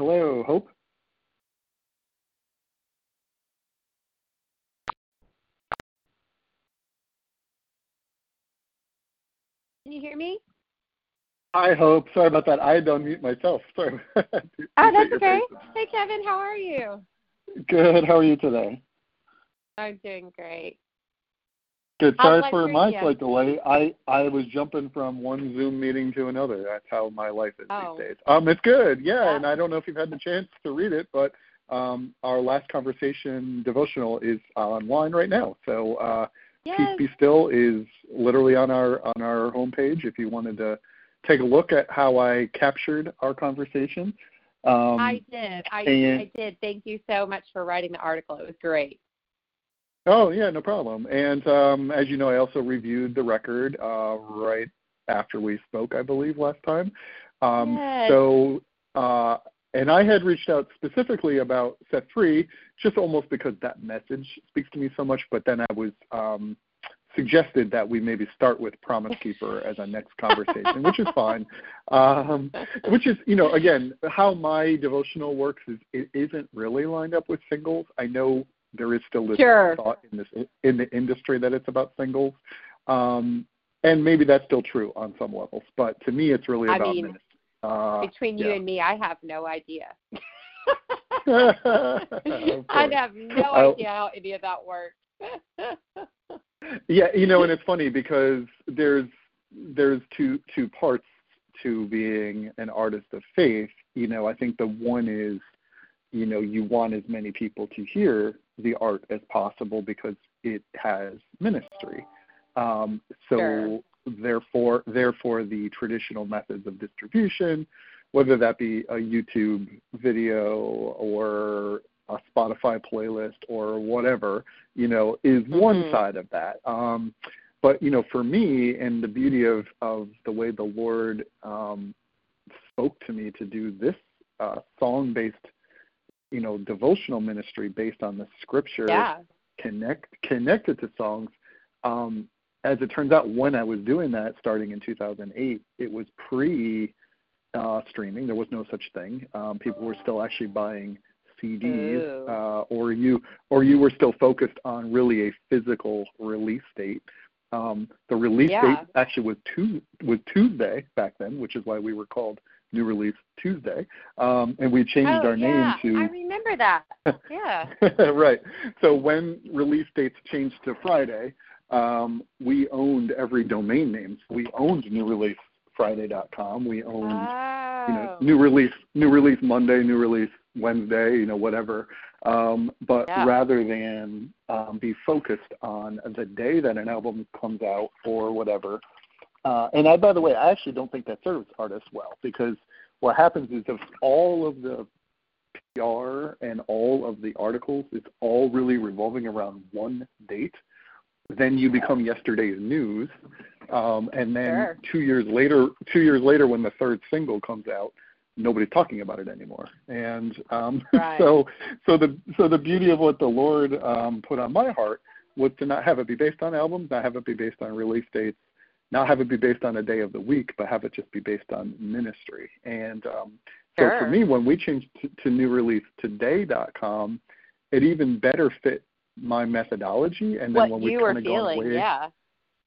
Hello, Hope. Can you hear me? Hi, Hope. Sorry about that. I had to unmute myself. Sorry. Oh, that's okay. Hey, Kevin, how are you? Good. How are you today? I'm doing great. Good. Sorry for my slight delay. I I was jumping from one Zoom meeting to another. That's how my life is Oh. these days. Um, it's good. Yeah, Yeah. and I don't know if you've had the chance to read it, but um, our last conversation devotional is online right now. So uh, Yes. Peace Be Still is literally on our on our homepage. If you wanted to take a look at how I captured our conversation. Um, I did. I, and- I did. Thank you so much for writing the article. It was great. Oh yeah, no problem. And um, as you know, I also reviewed the record uh, right after we spoke, I believe, last time. Um, Yes. So, uh, and I had reached out specifically about Set Free, just almost because that message speaks to me so much. But then I was um, suggested that we maybe start with Promise Keeper as our next conversation, which is fine. Um, which is, you know, again, how my devotional works is it isn't really lined up with singles. I know there is still this Sure. thought in this in the industry that it's about singles, um, and maybe that's still true on some levels. But to me, it's really I mean. Uh, Between you yeah. and me, I have no idea. I have no Oh. idea how any of that works. Yeah, you know, and it's funny because there's there's two two parts to being an artist of faith. You know, I think the one is, you know, you want as many people to hear the art as possible because it has ministry. Um, so Sure. therefore, therefore, the traditional methods of distribution, whether that be a YouTube video or a Spotify playlist or whatever, you know, is one Mhm. side of that. Um, but you know, for me, and the beauty of of the way the Lord um, spoke to me to do this uh, song based, you know, devotional ministry based on the Scripture yeah. connect connected to songs. Um, as it turns out, when I was doing that, starting in 2008, it was pre uh, streaming. There was no such thing. Um, people were still actually buying CDs, uh, or you or you were still focused on really a physical release date. Um, the release Yeah. date actually was Tues was Tuesday back then, which is why we were called New Release Tuesday, um, and we changed oh, our yeah. name to I remember that. Yeah. right. So when release dates changed to Friday, um, we owned every domain name. So we owned newreleasefriday.com. We owned oh. you know new release new release Monday, new release Wednesday, you know whatever. Um, but Yeah. rather than um, be focused on the day that an album comes out or whatever. Uh, and I, by the way, I actually don't think that serves artists well because what happens is if all of the PR and all of the articles is all really revolving around one date, then you become yesterday's news. Um, and then Sure. two years later, two years later, when the third single comes out, nobody's talking about it anymore. And um, Right. so, so the so the beauty of what the Lord um, put on my heart was to not have it be based on albums, not have it be based on release dates, not have it be based on a day of the week, but have it just be based on ministry. And um, so Sure. for me, when we changed to, to newreleasetoday.com, it even better fit my methodology. And then what when we kind of feeling, away, yeah.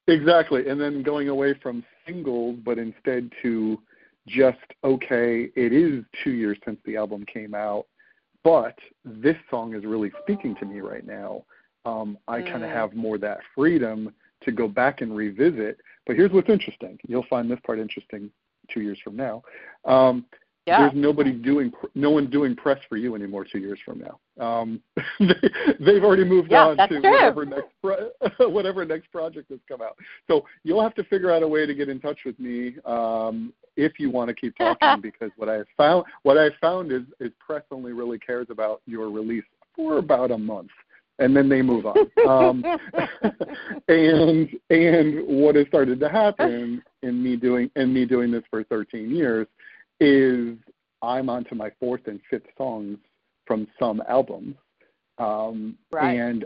Exactly. And then going away from singles, but instead to just, okay, it is two years since the album came out, but this song is really speaking to me right now. Um, I kind of Mm. have more that freedom to go back and revisit. But here's what's interesting. You'll find this part interesting two years from now. Um, yeah. there's nobody doing no one doing press for you anymore two years from now. Um, they, have already moved yeah, on to true. whatever next pro- whatever next project has come out. So you'll have to figure out a way to get in touch with me um, if you want to keep talking because what I have found what I found is is press only really cares about your release for about a month and then they move on. Um, and and what has started to happen in me doing in me doing this for 13 years is I'm onto my fourth and fifth songs from some albums, um, right. and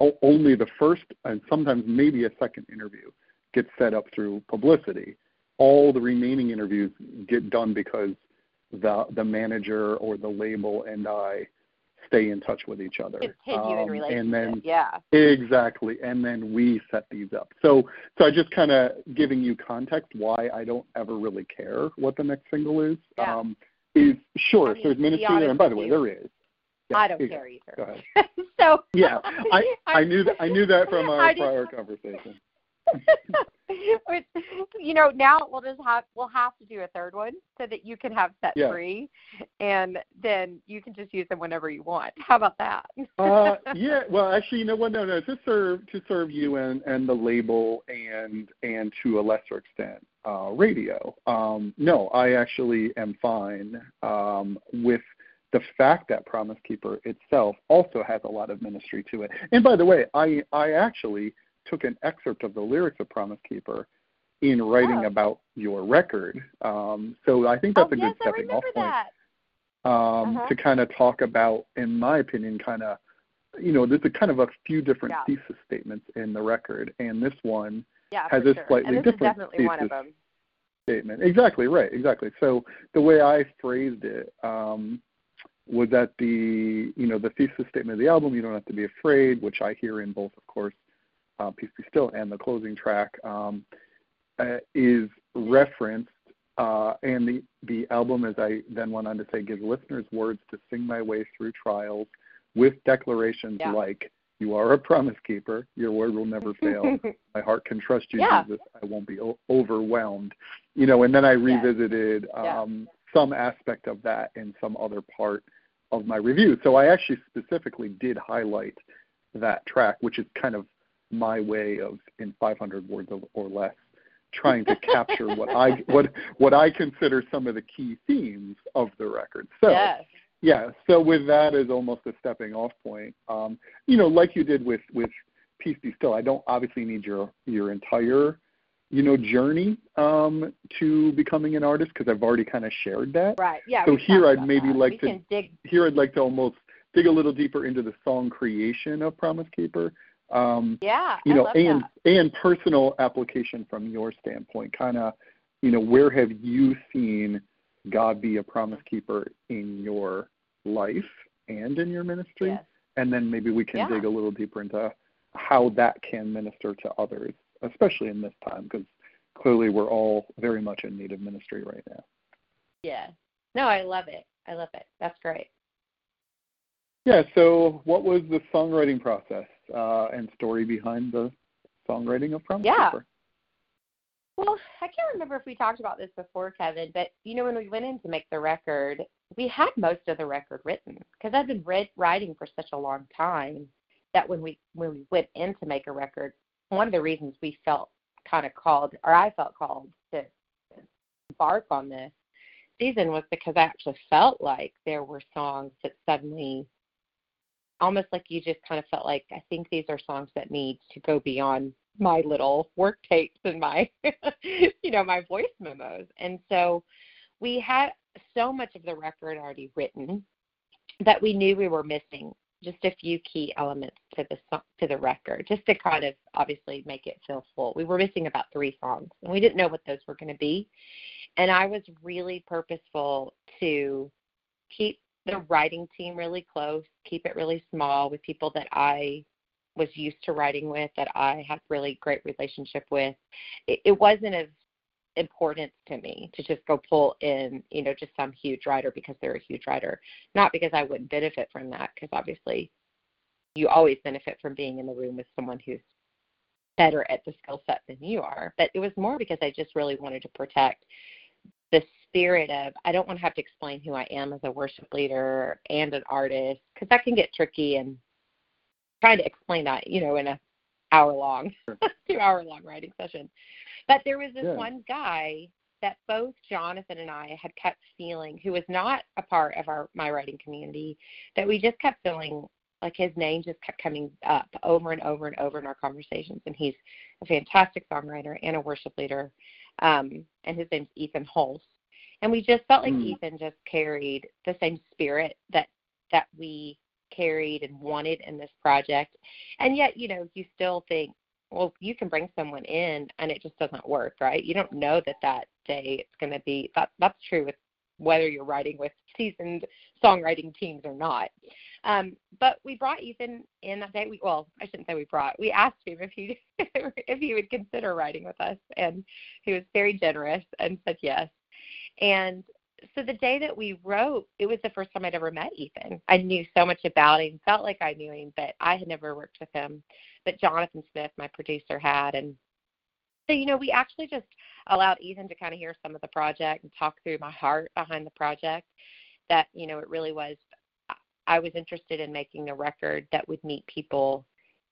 o- only the first and sometimes maybe a second interview gets set up through publicity. All the remaining interviews get done because the the manager or the label and I stay in touch with each other. Continue um, in. And then, yeah. Exactly. And then we set these up. So so I just kind of giving you context why I don't ever really care what the next single is. Yeah. Um, is sure I mean, there's ministry there, and by the way, there is. Yeah, I don't care either. so yeah, I I knew that I knew that from our prior conversation. You know, now we'll just have we'll have to do a third one so that you can have set yeah. free, and then you can just use them whenever you want. How about that? uh, yeah. Well, actually, you know what? No, no. To serve to serve you and and the label and and to a lesser extent uh, radio. Um, no, I actually am fine um, with the fact that Promise Keeper itself also has a lot of ministry to it. And by the way, I I actually took an excerpt of the lyrics of Promise Keeper in writing oh. about your record. Um, so I think that's oh, a yes, good stepping off point um, uh-huh. to kind of talk about, in my opinion, kind of, you know, there's a kind of a few different yeah. thesis statements in the record, and this one yeah, has a sure. slightly and this different is definitely thesis one of them. statement. Exactly right, exactly. So the way I phrased it um, was that the, you know, the thesis statement of the album, "You Don't Have to Be Afraid," which I hear in both, of course, uh, Peace Be Still and the closing track, um, uh, is referenced. Uh, and the, the album, as I then went on to say, gives listeners words to sing my way through trials with declarations yeah. like, You are a promise keeper, your word will never fail, my heart can trust you, yeah. Jesus, I won't be o- overwhelmed. You know, and then I revisited yeah. um, some aspect of that in some other part of my review. So I actually specifically did highlight that track, which is kind of my way of in 500 words or less trying to capture what I what what I consider some of the key themes of the record. So yes. yeah, so with that as almost a stepping off point, um, you know, like you did with with Peace Be Still, I don't obviously need your your entire you know journey um, to becoming an artist because I've already kind of shared that. Right. Yeah. So here I'd maybe that. like we to dig. here I'd like to almost dig a little deeper into the song creation of Promise Keeper um, yeah, you I know, and that. and personal application from your standpoint, kind of, you know, where have you seen God be a promise keeper in your life and in your ministry? Yes. And then maybe we can Yeah. dig a little deeper into how that can minister to others, especially in this time, because clearly we're all very much in need of ministry right now. Yeah. No, I love it. I love it. That's great. Yeah. So, what was the songwriting process uh, and story behind the songwriting of Promise Yeah. Keeper? Well, I can't remember if we talked about this before, Kevin, but you know, when we went in to make the record, we had most of the record written because I've been read, writing for such a long time that when we when we went in to make a record, one of the reasons we felt kind of called, or I felt called to embark on this season was because I actually felt like there were songs that suddenly almost like you just kind of felt like I think these are songs that need to go beyond my little work tapes and my you know my voice memos. And so we had so much of the record already written that we knew we were missing just a few key elements to the to the record just to kind of obviously make it feel full. We were missing about three songs and we didn't know what those were going to be. And i was really purposeful to keep the writing team really close, keep it really small with people that I was used to writing with, that I had really great relationship with. It, it wasn't of importance to me to just go pull in, you know, just some huge writer because they're a huge writer. Not because I wouldn't benefit from that, because obviously you always benefit from being in the room with someone who's better at the skill set than you are. But it was more because I just really wanted to protect the spirit of I don't want to have to explain who I am as a worship leader and an artist because that can get tricky and trying to explain that, you know, in a hour long, two hour long writing session. But there was this Yeah. one guy that both Jonathan and I had kept feeling, who was not a part of our my writing community, that we just kept feeling like his name just kept coming up over and over and over in our conversations. And he's a fantastic songwriter and a worship leader. Um, and his name's Ethan Hulse. And we just felt like Mm. Ethan just carried the same spirit that that we carried and wanted in this project. And yet, you know, you still think, well, you can bring someone in and it just doesn't work, right? You don't know that that day it's going to be that that's true with whether you're writing with seasoned songwriting teams or not. Um, but we brought Ethan in that day. We well, I shouldn't say we brought. We asked him if he if he would consider writing with us, and he was very generous and said yes. And so the day that we wrote, it was the first time I'd ever met Ethan. I knew so much about him, felt like I knew him, but I had never worked with him. But Jonathan Smith, my producer, had, and so you know, we actually just allowed Ethan to kind of hear some of the project and talk through my heart behind the project. That you know, it really was. I was interested in making a record that would meet people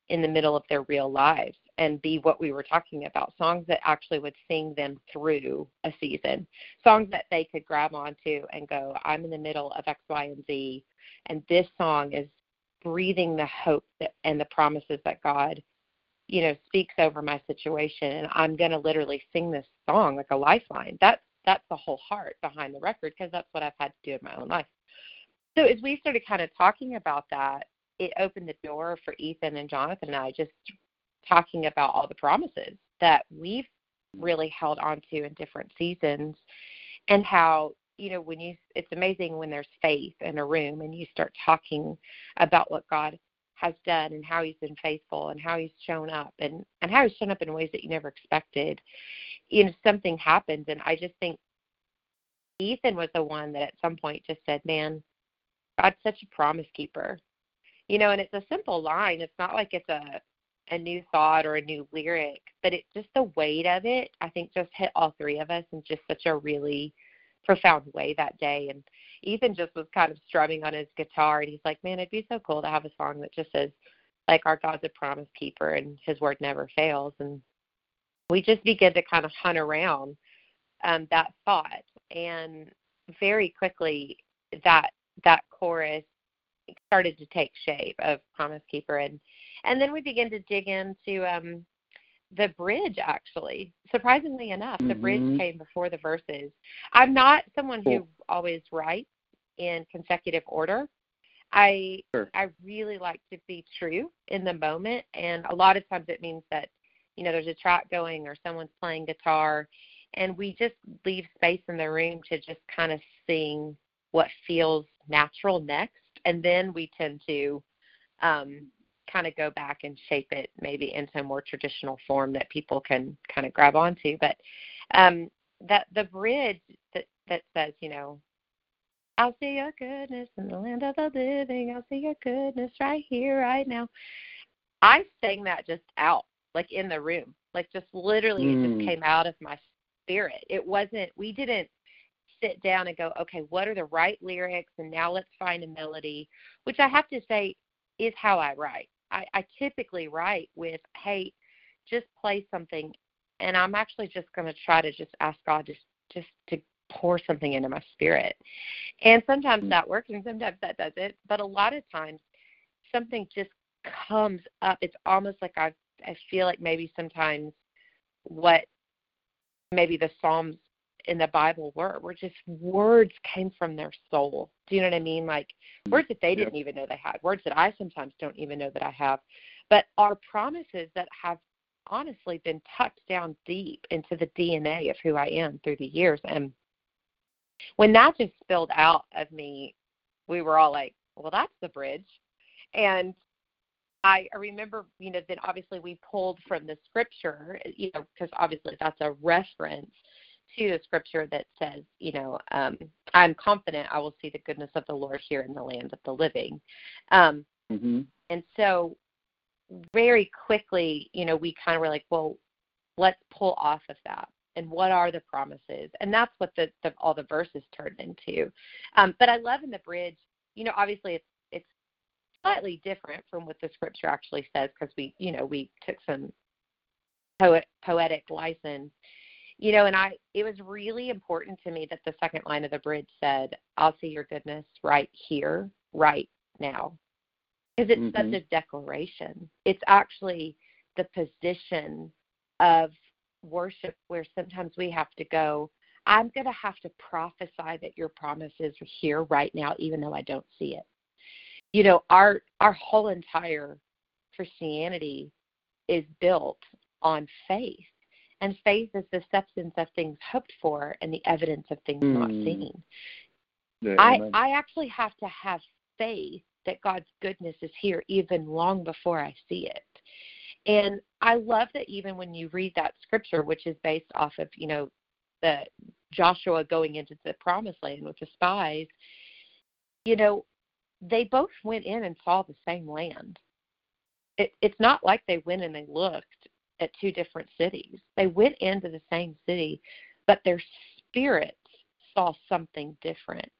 in the middle of their real lives and be what we were talking about songs that actually would sing them through a season. Songs that they could grab onto and go i'm in the middle of x y and z and this song is breathing the hope that, and the promises that god you know speaks over my situation and i'm going to literally sing this song like a lifeline. That's that's the whole heart behind the record because that's what i've had to do in my own life. So as we started kind of talking about that it opened the door for Ethan and Jonathan and I just talking about all the promises that we've really held on to in different seasons and how you know when you it's amazing when there's faith in a room and you start talking about what God has done and how he's been faithful and how he's shown up and and how he's shown up in ways that you never expected you know something happens and I just think Ethan was the one that at some point just said man God's such a promise keeper you know and it's a simple line. It's not like it's a a new thought or a new lyric but it's just the weight of it i think just hit all three of us in just such a really profound way that day. And ethan just was kind of strumming on his guitar and he's like man it'd be so cool to have a song that just says like our god's a promise keeper and his word never fails. And we just began to kind of hunt around um that thought. And very quickly that that chorus started to take shape of Promise Keeper and and then we began to dig into um the bridge actually. Surprisingly enough, the bridge Mhm. came before the verses. I'm not someone who Cool. always writes in consecutive order. I Sure. I really like to be true in the moment and a lot of times it means that you know there's a track going or someone's playing guitar and we just leave space in the room to just kind of sing what feels natural next and then we tend to um, kind of go back and shape it maybe into a more traditional form that people can kind of grab onto but um, that the bridge that that says you know I'll see your goodness in the land of the living. I'll see your goodness right here, right now. I sang that just out, like in the room, like just literally it Mm. just came out of my spirit. It wasn't. We didn't sit down and go, okay, what are the right lyrics, and now let's find a melody, which I have to say is how I write. I, I typically write with, hey, just play something, and I'm actually just going to try to just ask God just just to pour something into my spirit. And sometimes Mm. that works, and sometimes that doesn't. But a lot of times, something just comes up. It's almost like I I feel like maybe sometimes what maybe the Psalms in the Bible were were just words came from their soul. Do you know what I mean? Like mm-hmm. words that they Yep. didn't even know they had, words that I sometimes don't even know that I have, but are promises that have honestly been tucked down deep into the DNA of who I am through the years. And when that just spilled out of me, we were all like, well, that's the bridge. And I I remember, you know, then obviously we pulled from the scripture, you know, because obviously that's a reference to the scripture that says, you know, um, I'm confident I will see the goodness of the Lord here in the land of the living. Um, hmm and so very quickly, you know, we kind of were like, well, let's pull off of that. and what are the promises and that's what the, the all the verses turned into um, but i love in the bridge you know obviously it's it's slightly different from what the scripture actually says because we you know we took some poet poetic license you know and i it was really important to me that the second line of the bridge said i'll see your goodness right here right now because it's mm-hmm. such a declaration it's actually the position of worship where sometimes we have to go, I'm going to have to prophesy that your promise is here right now, even though I don't see it. You know, our our whole entire Christianity is built on faith, and faith is the substance of things hoped for and the evidence of things mm. not hmm. seen. Yeah, I I actually have to have faith that God's goodness is here even long before I see it. And I love that even when you read that scripture, which is based off of, you know, the Joshua going into the promised land with the spies, you know, they both went in and saw the same land. It, it's not like they went and they looked at two different cities. They went into the same city, but their spirits saw something different.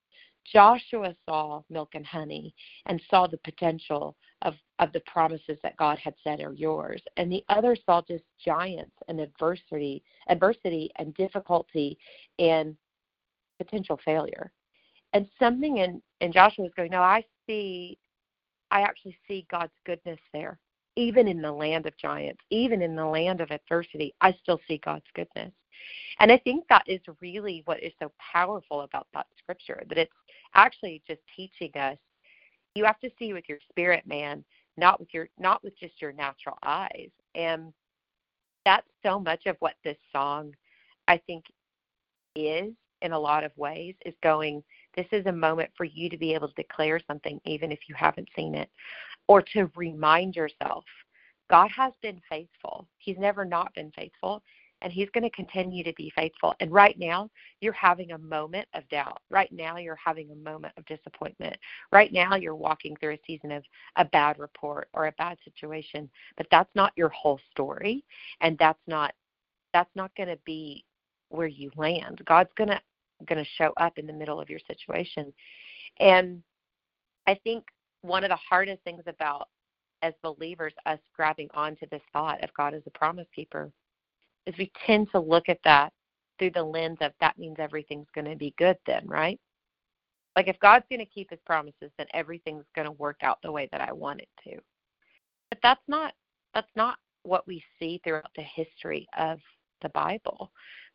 Joshua saw milk and honey and saw the potential of, of the promises that God had said are yours. And the other saw just giants and adversity, adversity and difficulty and potential failure. And something in, in Joshua was going, No, I see I actually see God's goodness there. Even in the land of giants, even in the land of adversity, I still see God's goodness. And I think that is really what is so powerful about that scripture, that it's actually just teaching us you have to see with your spirit man, not with your not with just your natural eyes. And that's so much of what this song I think is in a lot of ways is going this is a moment for you to be able to declare something even if you haven't seen it or to remind yourself God has been faithful. He's never not been faithful and he's going to continue to be faithful. And right now, you're having a moment of doubt. Right now, you're having a moment of disappointment. Right now, you're walking through a season of a bad report or a bad situation, but that's not your whole story, and that's not that's not going to be where you land. God's going to going to show up in the middle of your situation. And I think one of the hardest things about as believers us grabbing onto this thought of God as a promise keeper is we tend to look at that through the lens of that means everything's going to be good then, right? Like if God's going to keep his promises, then everything's going to work out the way that I want it to. But that's not that's not what we see throughout the history of the Bible.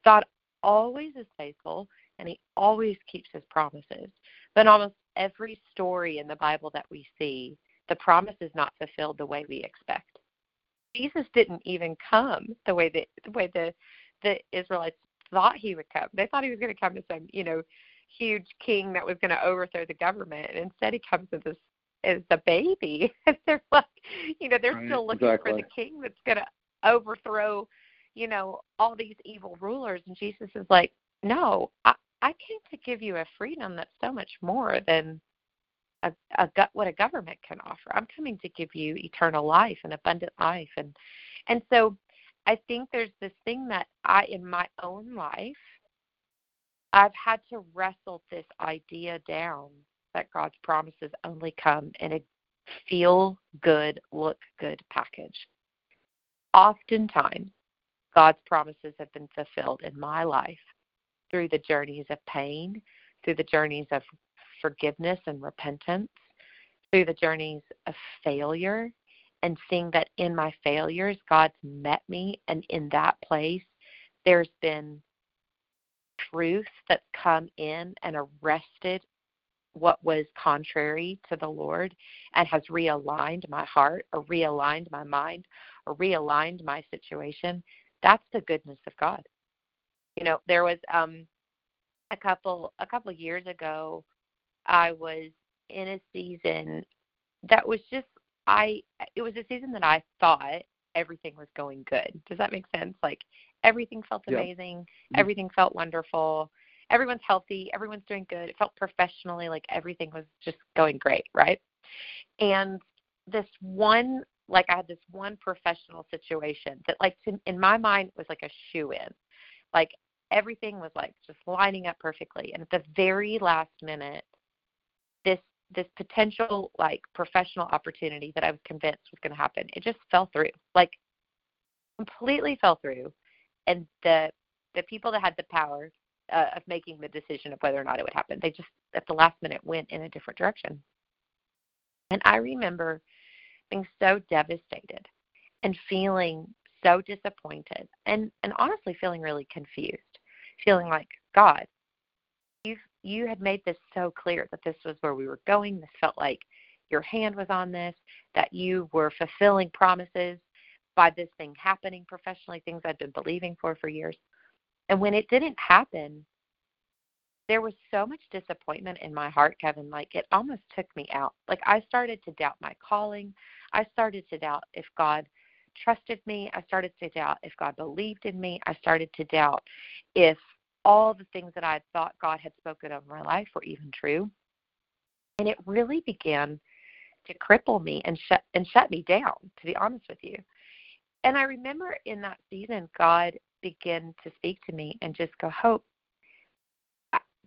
God always is faithful and he always keeps his promises. But almost every story in the Bible that we see, the promise is not fulfilled the way we expect. Jesus didn't even come the way that the way the the Israelites thought he would come. They thought he was going to come as some, you know, huge king that was going to overthrow the government, and instead he comes as this as a baby. They're like, you know, they're right, still looking exactly. for the king that's going to overthrow, you know, all these evil rulers. And Jesus is like, no, I, I came to give you a freedom that's so much more than a, a what a government can offer. I'm coming to give you eternal life and abundant life and and so I think there's this thing that I in my own life I've had to wrestle this idea down that God's promises only come in a feel good, look good package. Oftentimes, God's promises have been fulfilled in my life through the journeys of pain, through the journeys of forgiveness and repentance through the journeys of failure and seeing that in my failures, God's met me. And in that place, there's been truth that's come in and arrested what was contrary to the Lord and has realigned my heart or realigned my mind or realigned my situation. That's the goodness of God. You know, there was um a couple a couple years ago I was in a season that was just I it was a season that I thought everything was going good. Does that make sense? Like everything felt amazing, mm-hmm. everything felt wonderful, everyone's healthy, everyone's doing good. It felt professionally like everything was just going great, right? And this one like I had this one professional situation that like to, in my mind was like a shoe in. Like everything was like just lining up perfectly. And at the very last minute, this this potential like professional opportunity that I was convinced was going to happen, it just fell through. Like completely fell through. And the the people that had the power uh, of making the decision of whether or not it would happen, they just at the last minute went in a different direction. And I remember being so devastated and feeling so disappointed and and honestly feeling really confused feeling like god. You you had made this so clear that this was where we were going. This felt like your hand was on this that you were fulfilling promises by this thing happening professionally things i'd been believing for for years. And when it didn't happen there was so much disappointment in my heart kevin. Like it almost took me out. Like i started to doubt my calling. I started to doubt if god trusted me. I started to doubt if God believed in me. I started to doubt if all the things that I thought God had spoken over my life were even true. And it really began to cripple me and shut and shut me down, to be honest with you. And I remember in that season God began to speak to me and just go, Hope,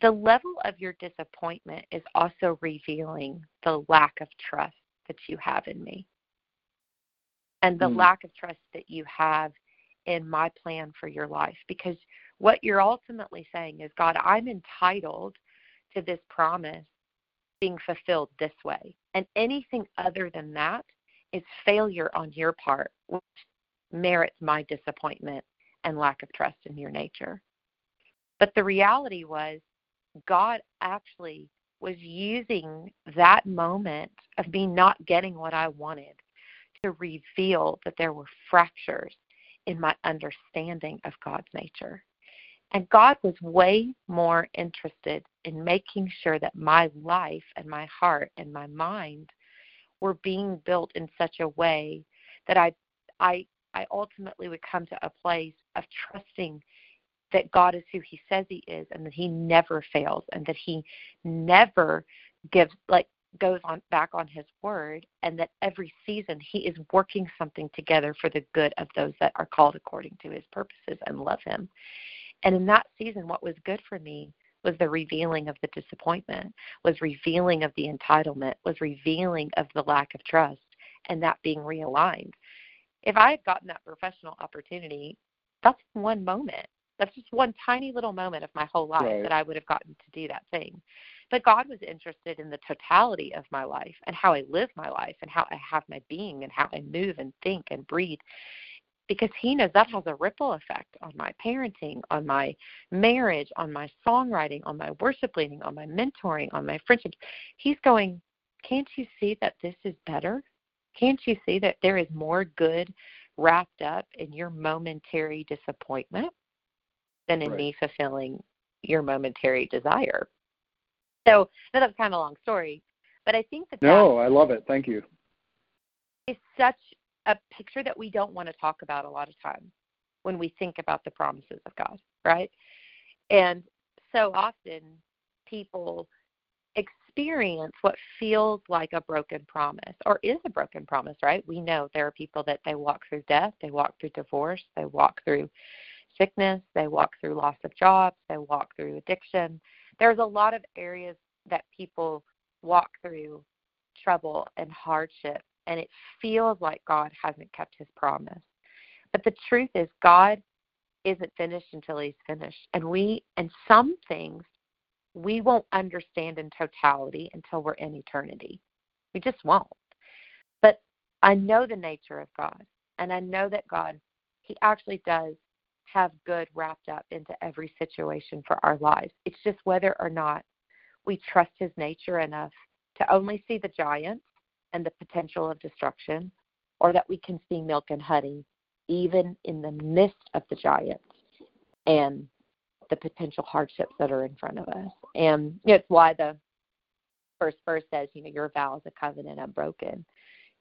the level of your disappointment is also revealing the lack of trust that you have in me and the mm. lack of trust that you have in my plan for your life. Because what you're ultimately saying is, God, I'm entitled to this promise being fulfilled this way. And anything other than that is failure on your part, which merits my disappointment and lack of trust in your nature. But the reality was, God actually was using that moment of me not getting what I wanted to reveal that there were fractures in my understanding of God's nature. And God was way more interested in making sure that my life and my heart and my mind were being built in such a way that I I I ultimately would come to a place of trusting that God is who he says he is and that he never fails and that he never gives like goes on back on his word and that every season he is working something together for the good of those that are called according to his purposes and love him. And in that season what was good for me was the revealing of the disappointment was revealing of the entitlement was revealing of the lack of trust and that being realigned. If i had gotten that professional opportunity that's one moment. That's just one tiny little moment of my whole life right. that i would have gotten to do that thing but God was interested in the totality of my life and how I live my life and how I have my being and how I move and think and breathe. Because He knows that has a ripple effect on my parenting, on my marriage, on my songwriting, on my worship leading, on my mentoring, on my friendships. He's going, Can't you see that this is better? Can't you see that there is more good wrapped up in your momentary disappointment than in right. me fulfilling your momentary desire? So that's kind of a long story, but I think that no, I love it. Thank you. It's such a picture that we don't want to talk about a lot of times when we think about the promises of God, right? And so often people experience what feels like a broken promise or is a broken promise, right? We know there are people that they walk through death, they walk through divorce, they walk through sickness, they walk through loss of jobs, they walk through addiction, there's a lot of areas that people walk through trouble and hardship, and it feels like God hasn't kept his promise. But the truth is, God isn't finished until he's finished. And we, and some things, we won't understand in totality until we're in eternity. We just won't. But I know the nature of God, and I know that God, He actually does have good wrapped up into every situation for our lives. It's just whether or not we trust his nature enough to only see the giants and the potential of destruction, or that we can see milk and honey even in the midst of the giants and the potential hardships that are in front of us. And it's why the first verse says, you know, your vow is a covenant unbroken.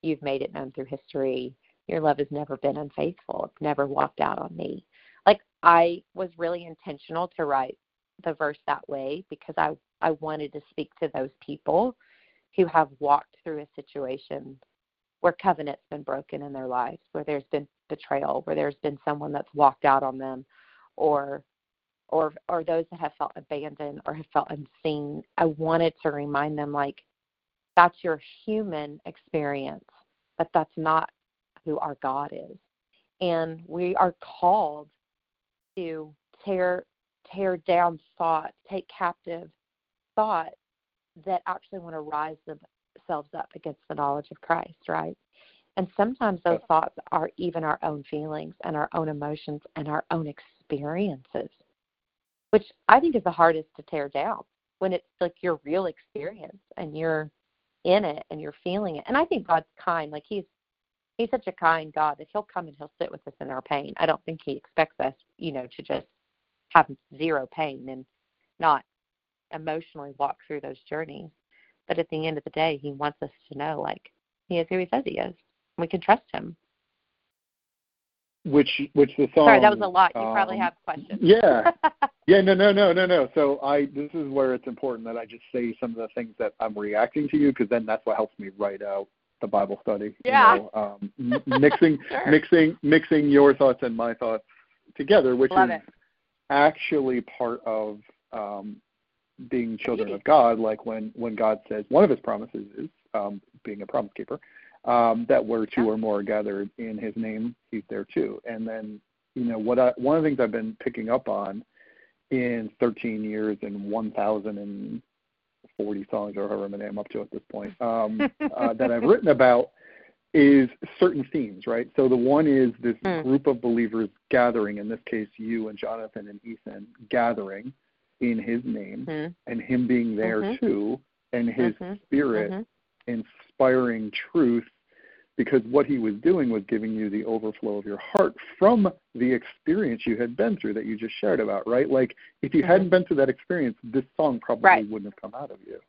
You've made it known through history. Your love has never been unfaithful. It's never walked out on me like I was really intentional to write the verse that way because I I wanted to speak to those people who have walked through a situation where covenant's been broken in their lives, where there's been betrayal, where there's been someone that's walked out on them, or or or those that have felt abandoned or have felt unseen, I wanted to remind them like that's your human experience, but that's not who our God is. And we are called to tear tear down thought, take captive thought that actually want to rise themselves up against the knowledge of Christ, right? And sometimes those thoughts are even our own feelings and our own emotions and our own experiences, which I think is the hardest to tear down when it's like your real experience and you're in it and you're feeling it. And I think God's kind. Like he's he's such a kind God that he'll come and he'll sit with us in our pain. I don't think he expects us, you know, to just have zero pain and not emotionally walk through those journeys. But at the end of the day, he wants us to know like he is who he says he is. We can trust him. Which which the song Sorry, that was a lot. You um, probably have questions. Yeah. Yeah, no, no, no, no, no. So I this is where it's important that I just say some of the things that I'm reacting to you because then that's what helps me write out the Bible study. Yeah. You know, um, m- mixing Sure. mixing mixing your thoughts and my thoughts together, which Love is it. actually part of um, being children of God. Like when when God says one of His promises is um, being a promise keeper, um, that where two Yeah. or more are gathered in His name, He's there too. And then you know what I, one of the things I've been picking up on in 13 years and 1,000 and 1,040 songs or however many I'm up to at this point um, uh, that I've written about is certain themes, right? So the one is this Hmm. group of believers gathering, in this case, you and Jonathan and Ethan gathering in his name, Mhm. and him being there Mhm. too, and his Mhm. spirit Mhm. inspiring truth because what he was doing was giving you the overflow of your heart from the experience you had been through that you just shared about, right? Like if you hadn't been through that experience, this song probably Right. wouldn't have come out of you.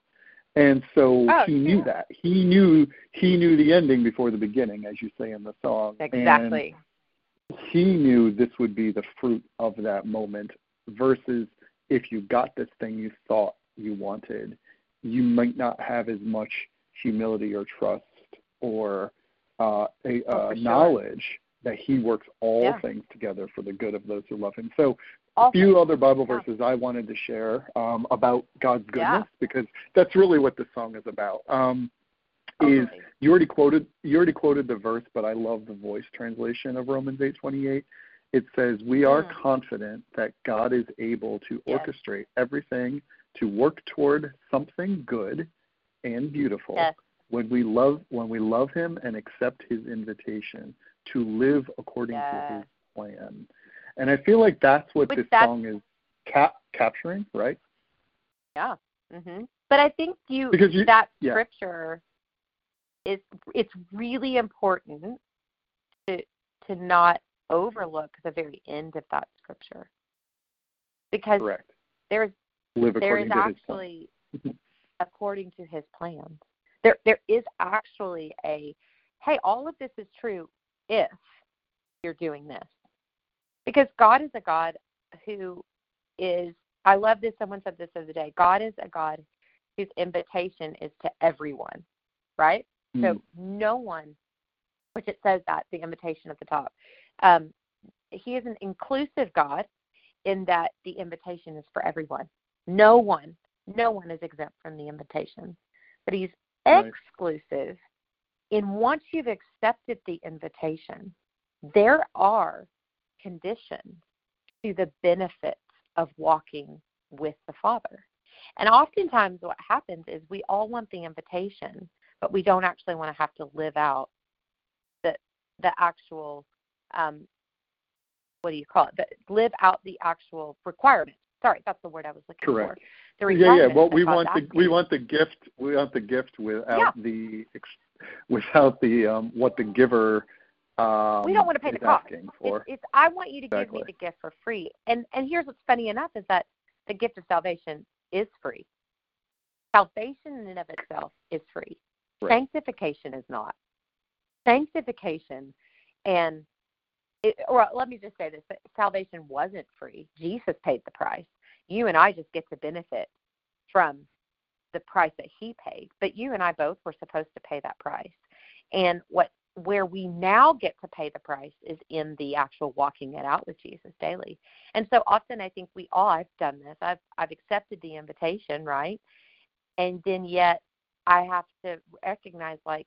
And so Oh, he knew that. He knew he knew the ending before the beginning, as you say in the song. Exactly. And he knew this would be the fruit of that moment versus if you got this thing you thought you wanted, you might not have as much humility or trust or uh, a Oh, uh, sure. knowledge that he works all Yeah. things together for the good of those who love him. So a few other Bible Yeah. verses I wanted to share um, about God's goodness Yeah. because that's really what the song is about. Um, is you already quoted you already quoted the verse, but I love the voice translation of Romans eight twenty eight. It says, "We are Mm. confident that God is able to Yes. orchestrate everything to work toward something good and beautiful Yes. When we love when we love Him and accept His invitation to live according to His plan." And I feel like that's what Which this that's- song is cap- capturing, right? Yeah. hmm But I think you, Because you- that yeah. scripture is it's really important to to not overlook the very end of that scripture because Correct. there's Live there according is to His plan. actually according to his plans there there is actually a hey all of this is true if you're doing this. Because god is a god who is i love this someone said this the other day god is a god whose invitation is to everyone right? So Mm. no one which it says that the invitation at the top um, he is an inclusive god in that the invitation is for everyone. No one no one is exempt from the invitation but he's Right. exclusive in once you've accepted the invitation there are conditions to the benefits of walking with the father and oftentimes what happens is we all want the invitation but we don't actually want to have to live out the the actual um, what do you call it? The, live out the actual requirements. Sorry, that's the word I was looking for. Correct. The yeah, yeah. Well, we want the we want the gift. We want the gift without Yeah. the without the um, what the giver um, we don't want to pay the cost. It's, it's I want you to give me the gift for free. And and here's what's funny enough is that the gift of salvation is free. Salvation in and of itself is free. Right. Sanctification is not. Sanctification and it, or let me just say this: salvation wasn't free. Jesus paid the price. You and I just get to benefit from the price that He paid. But you and I both were supposed to pay that price. And what where we now get to pay the price is in the actual walking it out with Jesus daily. And so often I think we all I've done this. I've I've accepted the invitation, right? And then yet I have to recognize like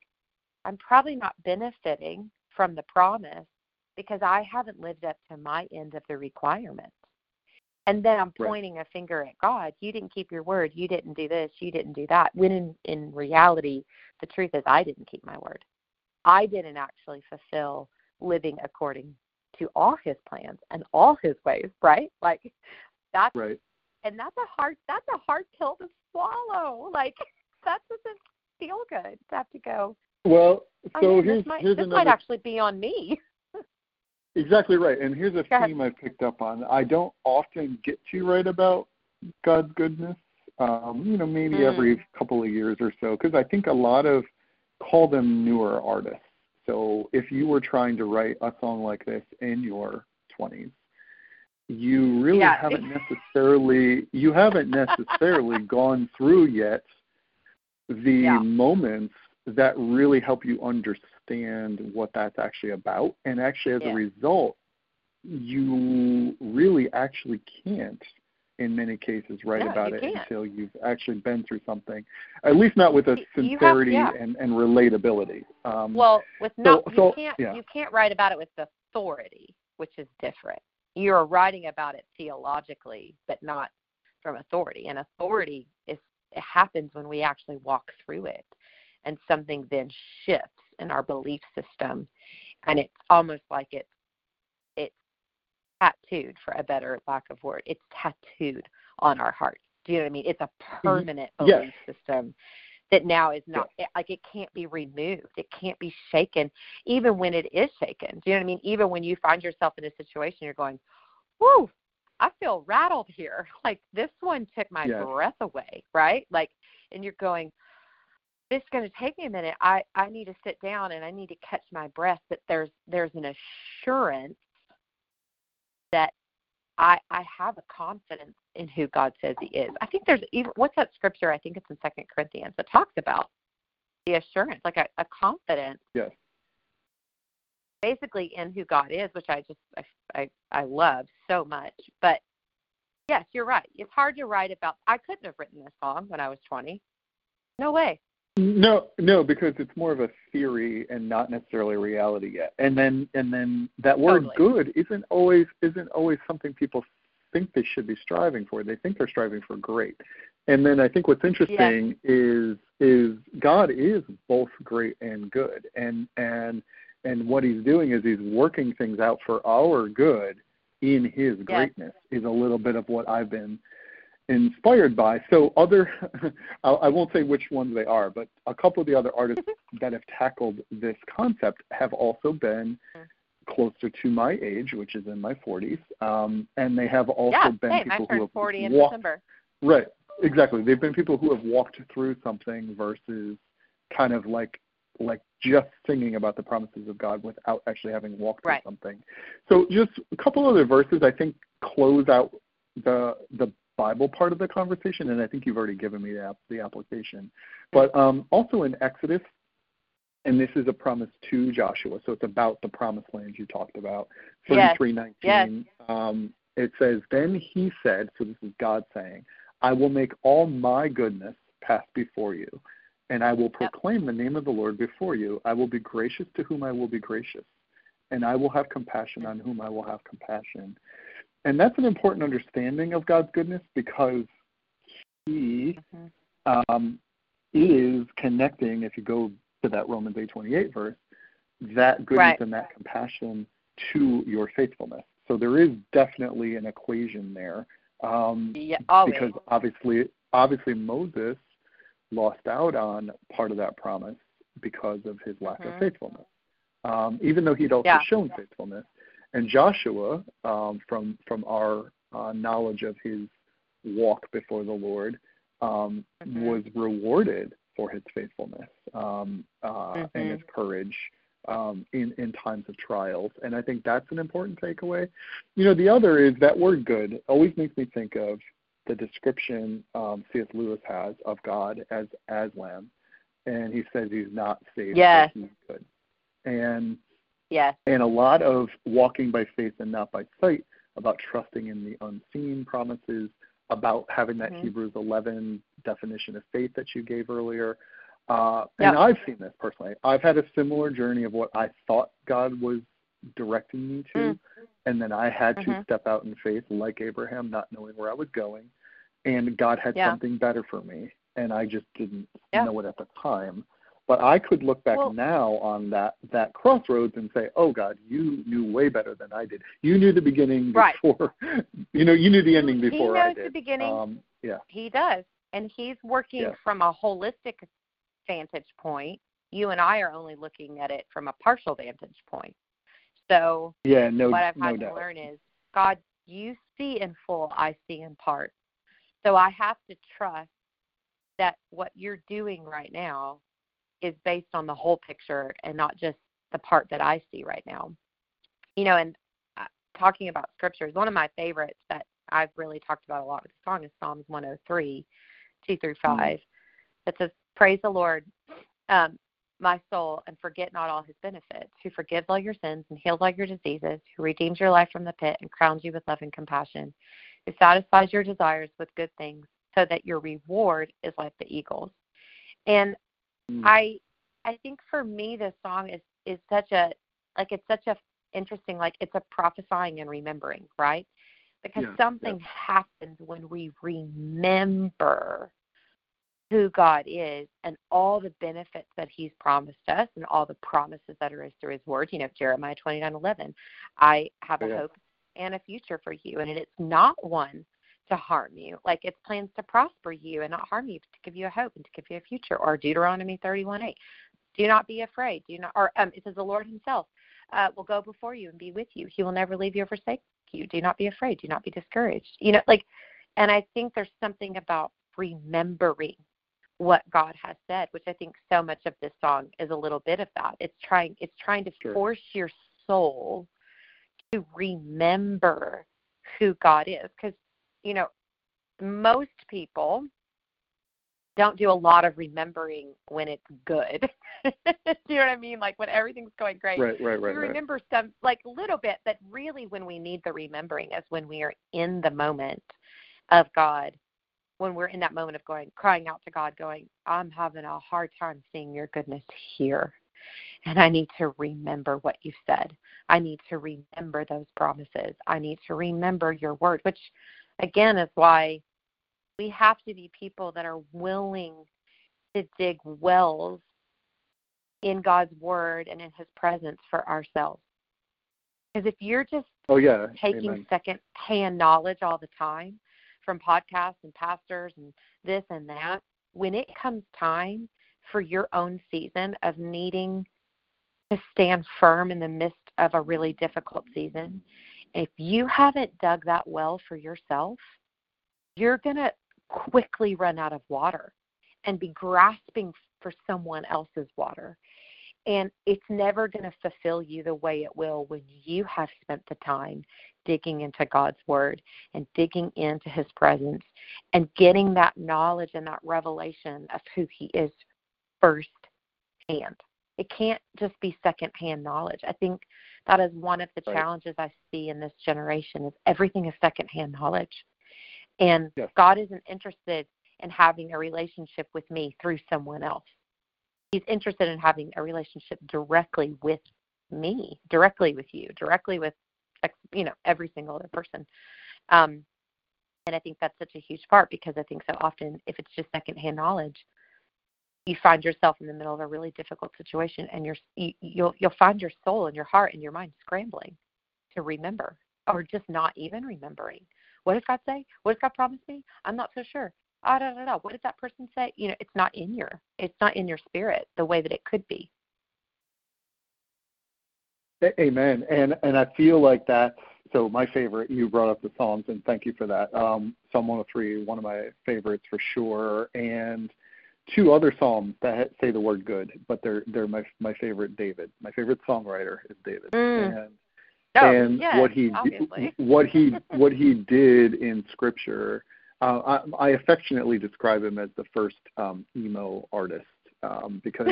I'm probably not benefiting from the promise because I haven't lived up to my end of the requirement. And then I'm pointing right. a finger at God. You didn't keep your word. You didn't do this. You didn't do that. When in, in reality, the truth is I didn't keep my word. I didn't actually fulfill living according to all his plans and all his ways, right? Like that's right. And that's a hard that's a hard pill to swallow. Like that doesn't feel good to have to go. Well, so I mean, here's this might, here's this another might actually be on me. Exactly right. And here's a theme I've picked up on. I don't often get to write about God's goodness. Um, you know, maybe mm. every couple of years or so, because I think a lot of call them newer artists. So if you were trying to write a song like this in your 20s, you really yeah. haven't necessarily you haven't necessarily gone through yet the yeah. moments that really help you understand what that's actually about and actually as yeah. a result you really actually can't in many cases write no, about it can't. until you've actually been through something, at least not with a sincerity have, yeah. and, and relatability. Um, well, with no, so, you so, can't yeah. you can't write about it with authority, which is different. You're writing about it theologically, but not from authority. And authority is it happens when we actually walk through it, and something then shifts in our belief system, and it's almost like it's it's tattooed, for a better lack of word. It's tattooed on our hearts. Do you know what I mean? It's a Mm-hmm. permanent yes. belief system that now is not yes. like it can't be removed. It can't be shaken, even when it is shaken. Do you know what I mean? Even when you find yourself in a situation, you're going, "Whoa, I feel rattled here. Like this one took my yes. breath away, right? Like, and you're going." It's going to take me a minute. I I need to sit down and I need to catch my breath. But there's there's an assurance that I I have a confidence in who God says He is. I think there's even what's that scripture? I think it's in Second Corinthians that talks about the assurance, like a, a confidence. Yes. Basically, in who God is, which I just I, I I love so much. But yes, you're right. It's hard to write about. I couldn't have written this song when I was 20. No way. No, no, because it's more of a theory and not necessarily a reality yet. And then and then that word totally. good isn't always isn't always something people think they should be striving for. They think they're striving for great. And then I think what's interesting is is God is both great and good. And and and what he's doing is he's working things out for our good in his greatness is a little bit of what I've been inspired by. So other, I won't say which ones they are, but a couple of the other artists that have tackled this concept have also been closer to my age, which is in my 40s, um, and they have also yeah, been same. people I who have 40 in walked, December. right, exactly. They've been people who have walked through something versus kind of like like just singing about the promises of God without actually having walked right. through something. So just a couple other verses I think close out the the Bible part of the conversation, and I think you've already given me the, the application. But um, also in Exodus, and this is a promise to Joshua, so it's about the promised land you talked about. Thirty-three nineteen. Yes. Um, it says, "Then he said, so this is God saying, I will make all my goodness pass before you, and I will proclaim yep. the name of the Lord before you. I will be gracious to whom I will be gracious, and I will have compassion on whom I will have compassion." And that's an important understanding of God's goodness because He mm-hmm. um, is connecting, if you go to that Romans 8.28 verse, that goodness right. and that compassion to your faithfulness. So there is definitely an equation there. Um, yeah, because obviously, obviously Moses lost out on part of that promise because of his lack mm-hmm. of faithfulness. Um, even though he'd also yeah. shown faithfulness, and Joshua, um, from from our uh, knowledge of his walk before the Lord, um, mm-hmm. was rewarded for his faithfulness um, uh, mm-hmm. and his courage um, in in times of trials. And I think that's an important takeaway. You know, the other is that word "good" always makes me think of the description um, C.S. Lewis has of God as Aslan, and he says he's not saved, yes. he's good. and Yes. and a lot of walking by faith and not by sight about trusting in the unseen promises, about having that Mhm. Hebrews 11 definition of faith that you gave earlier. Uh, Yep. And I've seen this personally. I've had a similar journey of what I thought God was directing me to, Mm. and then I had to Mhm. step out in faith, like Abraham, not knowing where I was going, and God had Yeah. something better for me, and I just didn't Yeah. know it at the time. But I could look back Well- now on that that crossroads and say, "Oh God, you knew way better than I did. You knew the beginning Right. before, you know, you knew the ending before I did." He knows did." the beginning. Um, yeah, He does. And he's working Yeah. from a holistic vantage point. You and I are only looking at it from a partial vantage point. So yeah, no, what I've no had to doubt. learn is God, you see in full, I see in part. So I have to trust that what you're doing right now is based on the whole picture and not just the part that I see right now. You know, and uh, talking about scriptures, one of my favorites that I've really talked about a lot with the song is Psalms 103, 2 through 5. That says, Praise the Lord, um, my soul, and forget not all his benefits, who forgives all your sins and heals all your diseases, who redeems your life from the pit and crowns you with love and compassion, who satisfies your desires with good things, so that your reward is like the eagles. And Mm. I I think for me this song is is such a like it's such a interesting like it's a prophesying and remembering, right? Because Yeah, something happens when we remember who God is and all the benefits that He's promised us and all the promises that are through His Word. You know, Jeremiah twenty nine eleven, I have a Yeah. hope and a future for you, and it's not one to harm you. Like it's plans to prosper you and not harm you, to give you a hope and to give you a future. Or Deuteronomy thirty one eight, do not be afraid. Do not, or um, it says the Lord Himself uh, will go before you and be with you. He will never leave you or forsake you. Do not be afraid. Do not be discouraged. You know, like, and I think there's something about remembering what God has said, which I think so much of this song is a little bit of that. It's trying it's trying to Sure. force your soul to remember who God is cuz you know most people don't do a lot of remembering when it's good. do you know what I mean? Like when everything's going great. Right, right, we right, right. remember some like a little bit, but really when we need the remembering is when we are in the moment of God when we're in that moment of going crying out to God going I'm having a hard time seeing your goodness here and I need to remember what you said. I need to remember those promises. I need to remember your word, which again is why we have to be people that are willing to dig wells in God's word and in his presence for ourselves. Because if you're just Oh yeah, taking amen. second hand knowledge all the time from podcasts and pastors and this and that, when it comes time for your own season of needing to stand firm in the midst of a really difficult season, if you haven't dug that well for yourself, you're going to quickly run out of water and be grasping for someone else's water. And it's never going to fulfill you the way it will when you have spent the time digging into God's Word and digging into His presence and getting that knowledge and that revelation of who He is first hand. It can't just be second hand knowledge. I think that is one of the Right. challenges I see in this generation is everything is secondhand knowledge. And Yes. God isn't interested in having a relationship with me through someone else. He's interested in having a relationship directly with me, directly with you, directly with you know every single other person. Um, and I think that's such a huge part because I think so often if it's just secondhand knowledge, you find yourself in the middle of a really difficult situation, and you're you, you'll you'll find your soul and your heart and your mind scrambling to remember, or just not even remembering. What does God say? What does God promise me? I'm not so sure. Ah, da, da, da. What did that person say? You know, it's not in your it's not in your spirit the way that it could be. Amen. And and I feel like that's so my favorite. You brought up the Psalms, and thank you for that. Um, Psalm 103, one of my favorites for sure, and two other psalms that say the word good, but they're they're my my favorite. David, my favorite songwriter is David, Mm. and Oh, and yes, what he obviously. what he what he did in Scripture. Uh, I, I affectionately describe him as the first um, emo artist um, because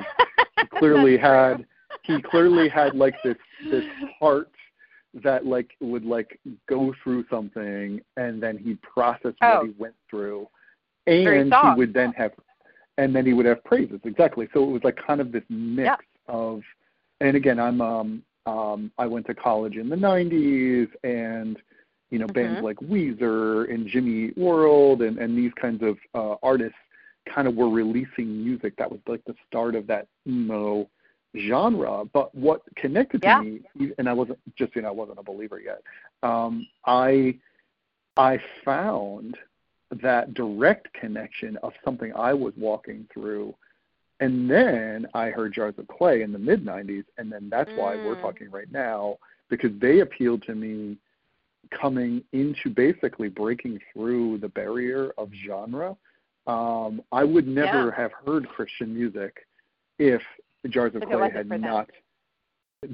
he clearly had he clearly had like this this heart that like would like go through something and then he'd process Oh. what he went through and he would then have and then he would have praises exactly so it was like kind of this mix Yeah. of and again i'm um um i went to college in the 90s and you know bands Mhm. like weezer and jimmy world and and these kinds of uh artists kind of were releasing music that was like the start of that emo genre. But what connected to Yeah. me, and I wasn't just you know I wasn't a believer yet. Um, I I found that direct connection of something I was walking through, and then I heard Jars of Clay in the mid '90s, and then that's why we're Mm. talking right now because they appealed to me coming into basically breaking through the barrier of genre. Um, I would never Yeah. have heard Christian music if Jars of If Clay had not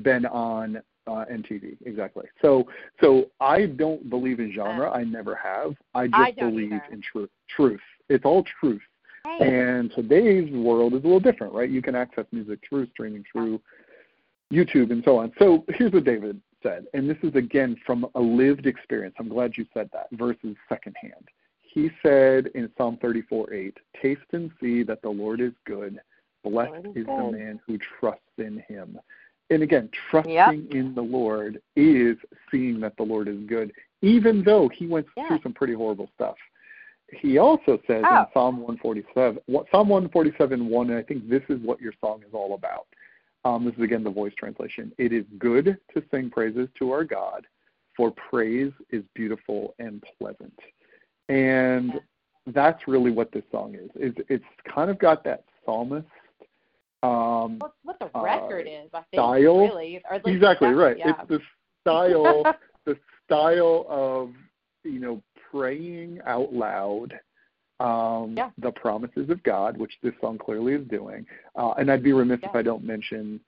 been on uh, MTV. Exactly. So, so I don't believe in genre. I never have. I just Uh, I believe either. in truth. Truth. It's all truth. Hey. And today's world is a little different, right? You can access music through streaming, through YouTube, and so on. So here's what David said, and this is again from a lived experience. I'm glad you said that versus secondhand. He said in Psalm 34:8, "Taste and see that the Lord is good. Blessed Lord is is the man who trusts in Him." And again, trusting in the Lord is seeing that the Lord is good, even though he went Yeah. through some pretty horrible stuff. He also says Oh. in Psalm 147, Psalm 147, 1, and I think this is what your song is all about. Um, this is again the voice translation. It is good to sing praises to our God, for praise is beautiful and pleasant. And that's really what this song is. It's, it's kind of got that psalmist um, What's what the uh, record is, I think, style. really. Exactly right. Yeah. It's the style, the style of you know praying out loud um, Yeah. the promises of God, which this song clearly is doing. Uh, and I'd be remiss if I don't mention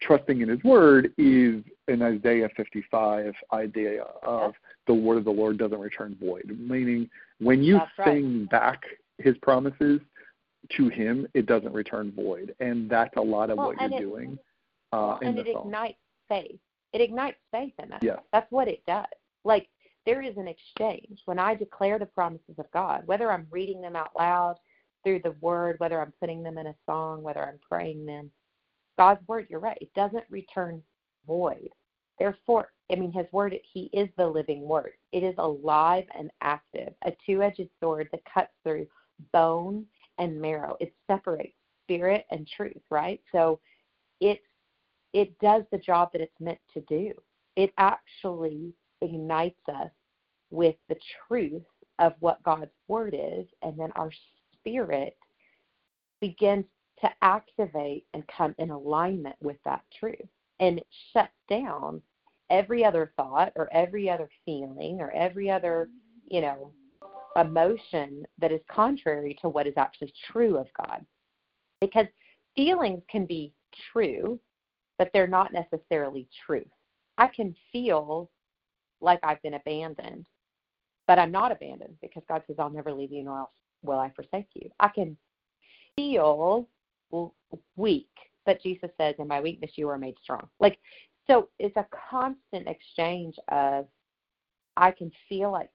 trusting in His Word is an Isaiah 55 idea of the word of the Lord doesn't return void, meaning when you That's right. sing back His promises to Him, it doesn't return void, and that's a lot of Well, what you're it- doing uh, and it song. ignites faith. It ignites faith in us. Yes. That's what it does. Like there is an exchange when I declare the promises of God, whether I'm reading them out loud through the word, whether I'm putting them in a song, whether I'm praying them. God's word, you're right, it doesn't return void. Therefore, I mean, his word, he is the living word. It is alive and active, a two edged sword that cuts through bone and marrow. It separates spirit and truth, right? So it it does the job that it's meant to do. It actually ignites us with the truth of what God's word is, and then our spirit begins to activate and come in alignment with that truth. And it shuts down every other thought or every other feeling or every other, you know, emotion that is contrary to what is actually true of God. Because feelings can be true, but they're not necessarily truth. I can feel like I've been abandoned, but I'm not abandoned because God says, I'll never leave you nor else will I forsake you. I can feel weak, but Jesus says, In my weakness, you are made strong. Like, so it's a constant exchange of I can feel like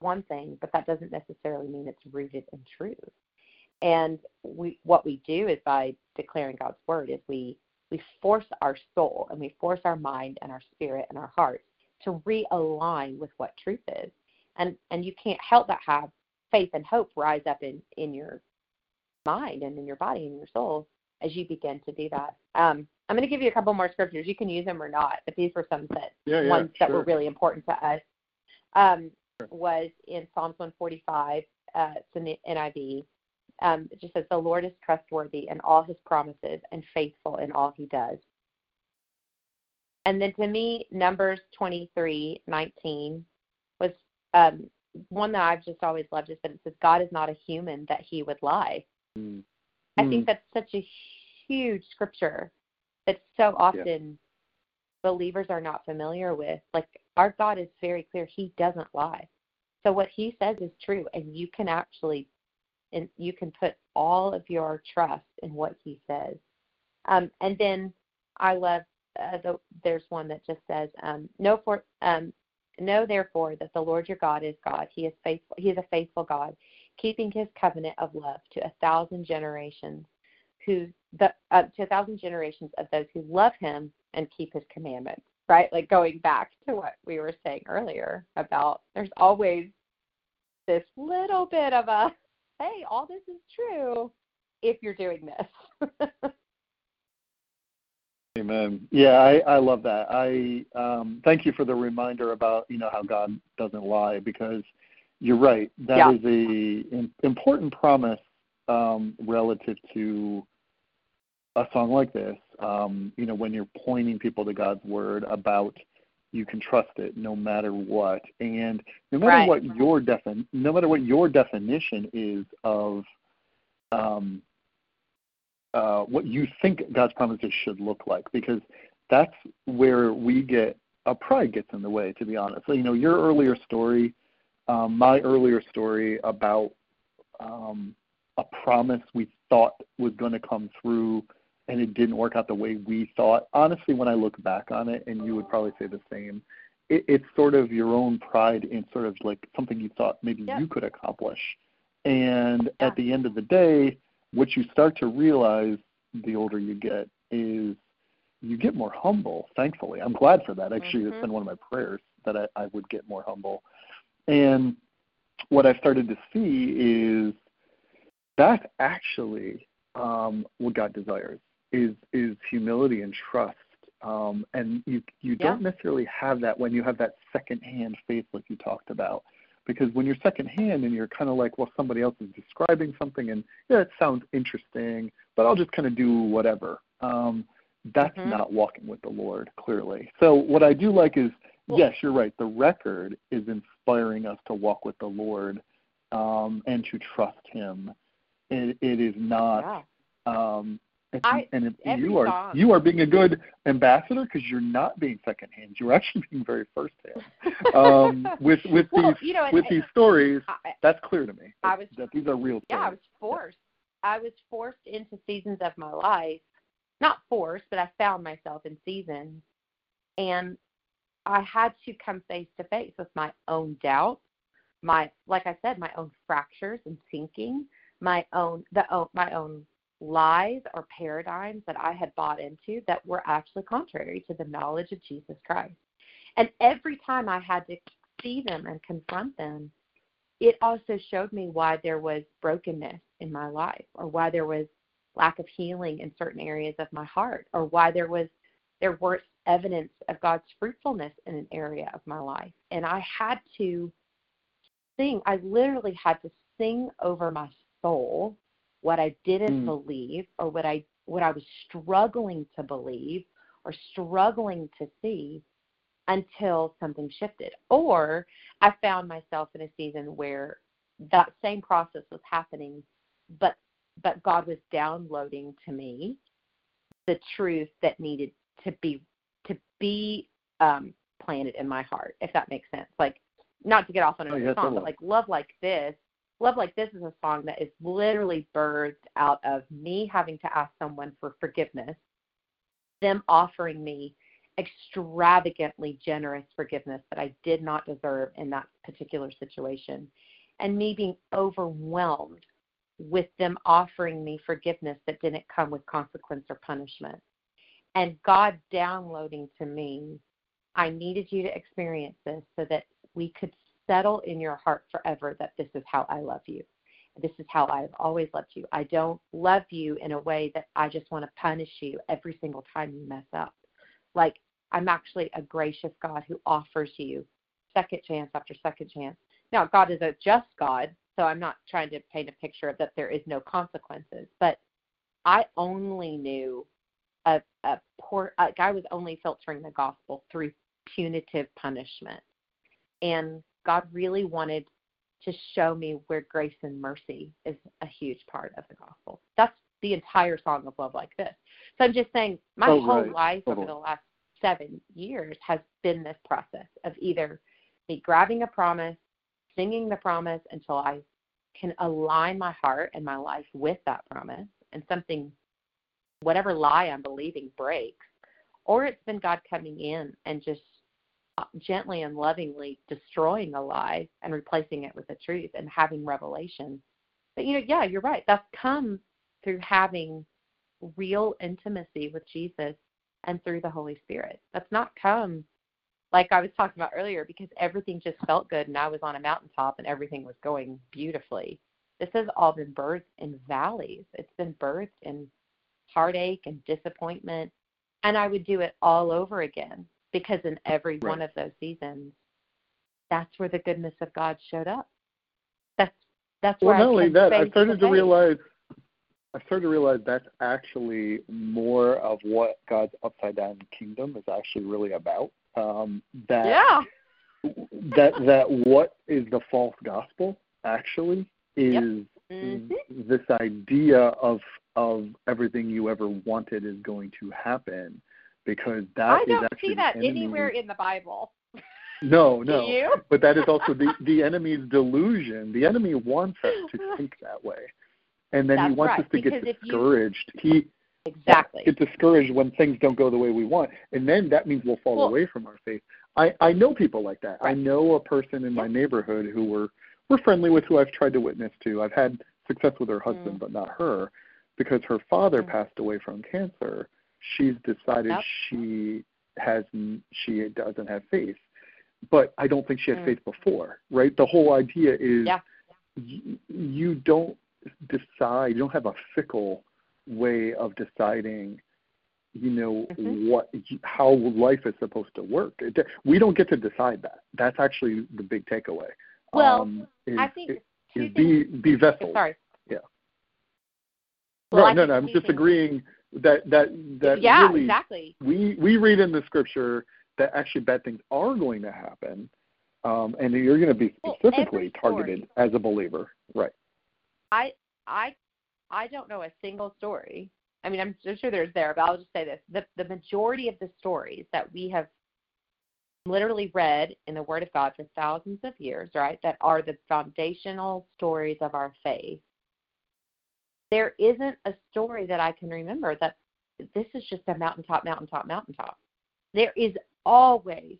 one thing, but that doesn't necessarily mean it's rooted in truth. And we, what we do is by declaring God's word is we we force our soul and we force our mind and our spirit and our heart to realign with what truth is. And and you can't help but have faith and hope rise up in in your mind and in your body and your soul as you begin to do that. Um, I'm going to give you a couple more scriptures. You can use them or not, but these were some that Yeah, yeah, ones that sure. were really important to us. Um, was in Psalms 145. Uh, it's in the NIV. Um, it just says, "The Lord is trustworthy in all His promises and faithful in all He does." And then to me, Numbers 23:19 was um, one that I've just always loved. Is that it says, "God is not a human that He would lie." Mm. I Mm. think that's such a huge scripture that so often believers are not familiar with. Like our God is very clear; He doesn't lie. So what He says is true, and you can actually, and you can put all of your trust in what He says. Um, and then I love uh, the, there's one that just says, um, "Know for um, know therefore that the Lord your God is God. He is faithful. He is a faithful God, keeping His covenant of love to a thousand generations, who the uh, to a thousand generations of those who love Him and keep His commandments." Right, like going back to what we were saying earlier about there's always this little bit of a, hey, all this is true if you're doing this. Amen. Yeah, I, I love that. I um, thank you for the reminder about you know how God doesn't lie because you're right. That Yeah. is a im- important promise um, relative to a song like this. Um, you know, when you're pointing people to God's word about you can trust it no matter what, and no matter Right. what your defin no matter what your definition is of um, uh, what you think God's promises should look like, because that's where we get uh, pride gets in the way. To be honest, so, you know, your earlier story, um, my earlier story about um, a promise we thought was going to come through, and it didn't work out the way we thought. Honestly, when I look back on it, and you would probably say the same, it, it's sort of your own pride in sort of like something you thought maybe Yep. you could accomplish. And Yeah. at the end of the day, what you start to realize the older you get is you get more humble, thankfully. I'm glad for that. Actually, Mhm. it's been one of my prayers that I, I would get more humble. And what I've started to see is that's actually um, what God desires is is humility and trust. Um, and you you Yeah. don't necessarily have that when you have that second hand faith like you talked about. Because when you're second hand and you're kind of like, well, somebody else is describing something, and yeah, it sounds interesting, but I'll just kind of do whatever. Um, that's Mhm. not walking with the Lord, clearly. So what I do like is, Well- yes, you're right. The record is inspiring us to walk with the Lord um, and to trust Him. It, it is not. yeah. Um, I- and you are song- you are being a good ambassador because you're not being secondhand. You're actually being very firsthand. Um, with with well, these you know, and, with these stories, I, that's clear to me. I was- that these are real yeah, I was forced. I was forced into seasons of my life. Not forced, but I found myself in seasons. And I had to come face to face with my own doubts, my like I said, my own fractures and sinking, my own the own, my own lies or paradigms that I had bought into that were actually contrary to the knowledge of Jesus Christ. And every time I had to see them and confront them, it also showed me why there was brokenness in my life or why there was lack of healing in certain areas of my heart or why there was there weren't evidence of God's fruitfulness in an area of my life. And I had to sing, I literally had to sing over my soul what I didn't Mm. believe or what I what I was struggling to believe or struggling to see until something shifted. Or I found myself in a season where that same process was happening, but but God was downloading to me the truth that needed to be to be um, planted in my heart, if that makes sense. Like not to get off on Oh, another yeah, song, but like love like this. Love like this is a song that is literally birthed out of me having to ask someone for forgiveness, them offering me extravagantly generous forgiveness that I did not deserve in that particular situation, and me being overwhelmed with them offering me forgiveness that didn't come with consequence or punishment. And God downloading to me, I needed you to experience this so that we could settle in your heart forever that this is how I love you. This is how I've always loved you. I don't love you in a way that I just want to punish you every single time you mess up. Like, I'm actually a gracious God who offers you second chance after second chance. Now, God is a just God, so I'm not trying to paint a picture of that there is no consequences, but I only knew a, a poor, like I was only filtering the gospel through punitive punishment. And God really wanted to show me where grace and mercy is a huge part of the gospel. That's the entire song of Love Like This. So I'm just saying, my Oh, whole right. life over Totally. the last seven years has been this process of either me grabbing a promise, singing the promise until I can align my heart and my life with that promise, and something, whatever lie I'm believing breaks, or it's been God coming in and just Uh, gently and lovingly destroying a lie and replacing it with the truth and having revelation. But you know, yeah, you're right. That's come through having real intimacy with Jesus and through the Holy Spirit. That's not come like I was talking about earlier because everything just felt good and I was on a mountaintop and everything was going beautifully. This has all been birthed in valleys. It's been birthed in heartache and disappointment. And I would do it all over again because in every right. one of those seasons, that's where the goodness of God showed up. That's that's well, where not I only that, I started to realize I started to realize that's actually more of what God's upside down kingdom is actually really about. Um, that yeah. that that what is the false gospel actually is yep. mm-hmm. this idea of of everything you ever wanted is going to happen because that I is don't see that anywhere in the Bible. No, no. But that is also the the enemy's delusion. The enemy wants us to think that way, and then That's he wants right, us to get if you- discouraged. He Exactly. get discouraged when things don't go the way we want, and then that means we'll fall Well- away from our faith. I I know people like that. I know a person in my neighborhood who we're we're friendly with, who I've tried to witness to. I've had success with her husband, Mm. but not her, because her father Mm. passed away from cancer. She's decided Yep. she has she doesn't have faith, but I don't think she had Mm. faith before. Right? The whole idea is Yeah. y- you don't decide. You don't have a fickle way of deciding you know Mhm. what how life is supposed to work It- we don't get to decide that that's actually the big takeaway Well, um, is, I think is be be vessels Sorry. Yeah. Well, I no no i'm just agreeing that that that yeah, really exactly. we we read in the scripture that actually bad things are going to happen um, and you're going to be specifically every targeted as a believer right I I I don't know a single story. I mean, I'm sure there's there, but I'll just say this: the the majority of the stories that we have literally read in the Word of God for thousands of years, right, that are the foundational stories of our faith. There isn't a story that I can remember that this is just a mountaintop, mountaintop, mountaintop. There is always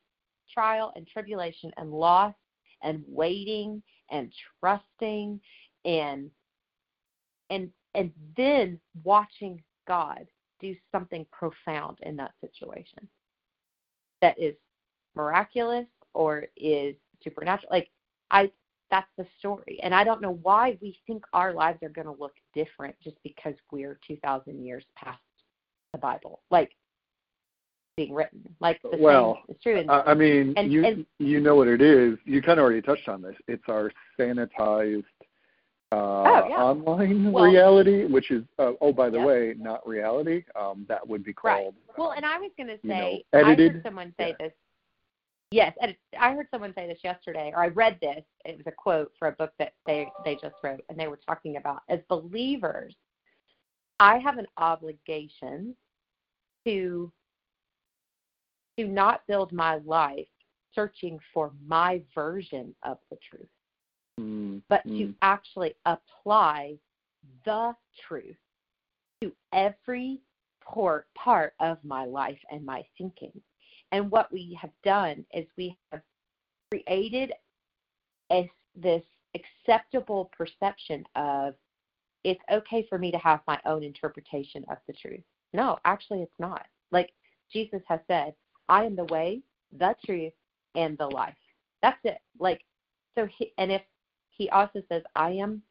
trial and tribulation and loss and waiting and trusting and and and then watching God do something profound in that situation that is miraculous or is supernatural. Like I that's the story. And I don't know why we think our lives are going to look different just because we're 2000 years past the Bible. Like being written. Like the Well, same is true. And, I mean, and- you and- you know what it is. You kind of already touched on this. It's our sanitized uh, Oh, yeah. online Well- reality, which is uh, oh by the Yep. way, not reality. Um, that would be called. Right. Well, um, and I was going to you know, say, I edited. heard someone say Yeah. this. Yes, edit- I heard someone say this yesterday, or I read this. It was a quote for a book that they they just wrote, and they were talking about as believers, I have an obligation to to not build my life searching for my version of the truth mm, but to mm, actually apply the truth to every por- part of my life and my thinking. And what we have done is we have created a, this acceptable perception of it's okay for me to have my own interpretation of the truth. No, actually, it's not. Like Jesus has said, I am the way, the truth, and the life. That's it. Like, so, he, and if he also says, I am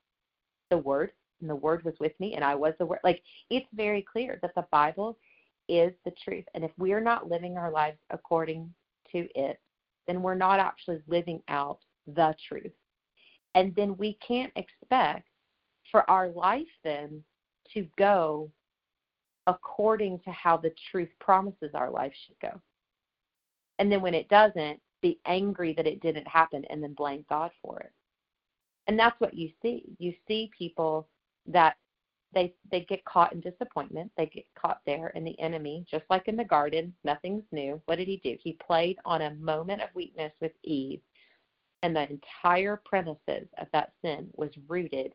the Word, and the Word was with me, and I was the Word. Like, it's very clear that the Bible is the truth. And if we're not living our lives according to it, then we're not actually living out the truth. And then we can't expect for our life then to go according to how the truth promises our life should go. And then when it doesn't, be angry that it didn't happen and then blame God for it. And that's what you see. You see people that they they get caught in disappointment. They get caught there and the enemy, just like in the garden, nothing's new. What did he do? He played on a moment of weakness with Eve. And the entire premises of that sin was rooted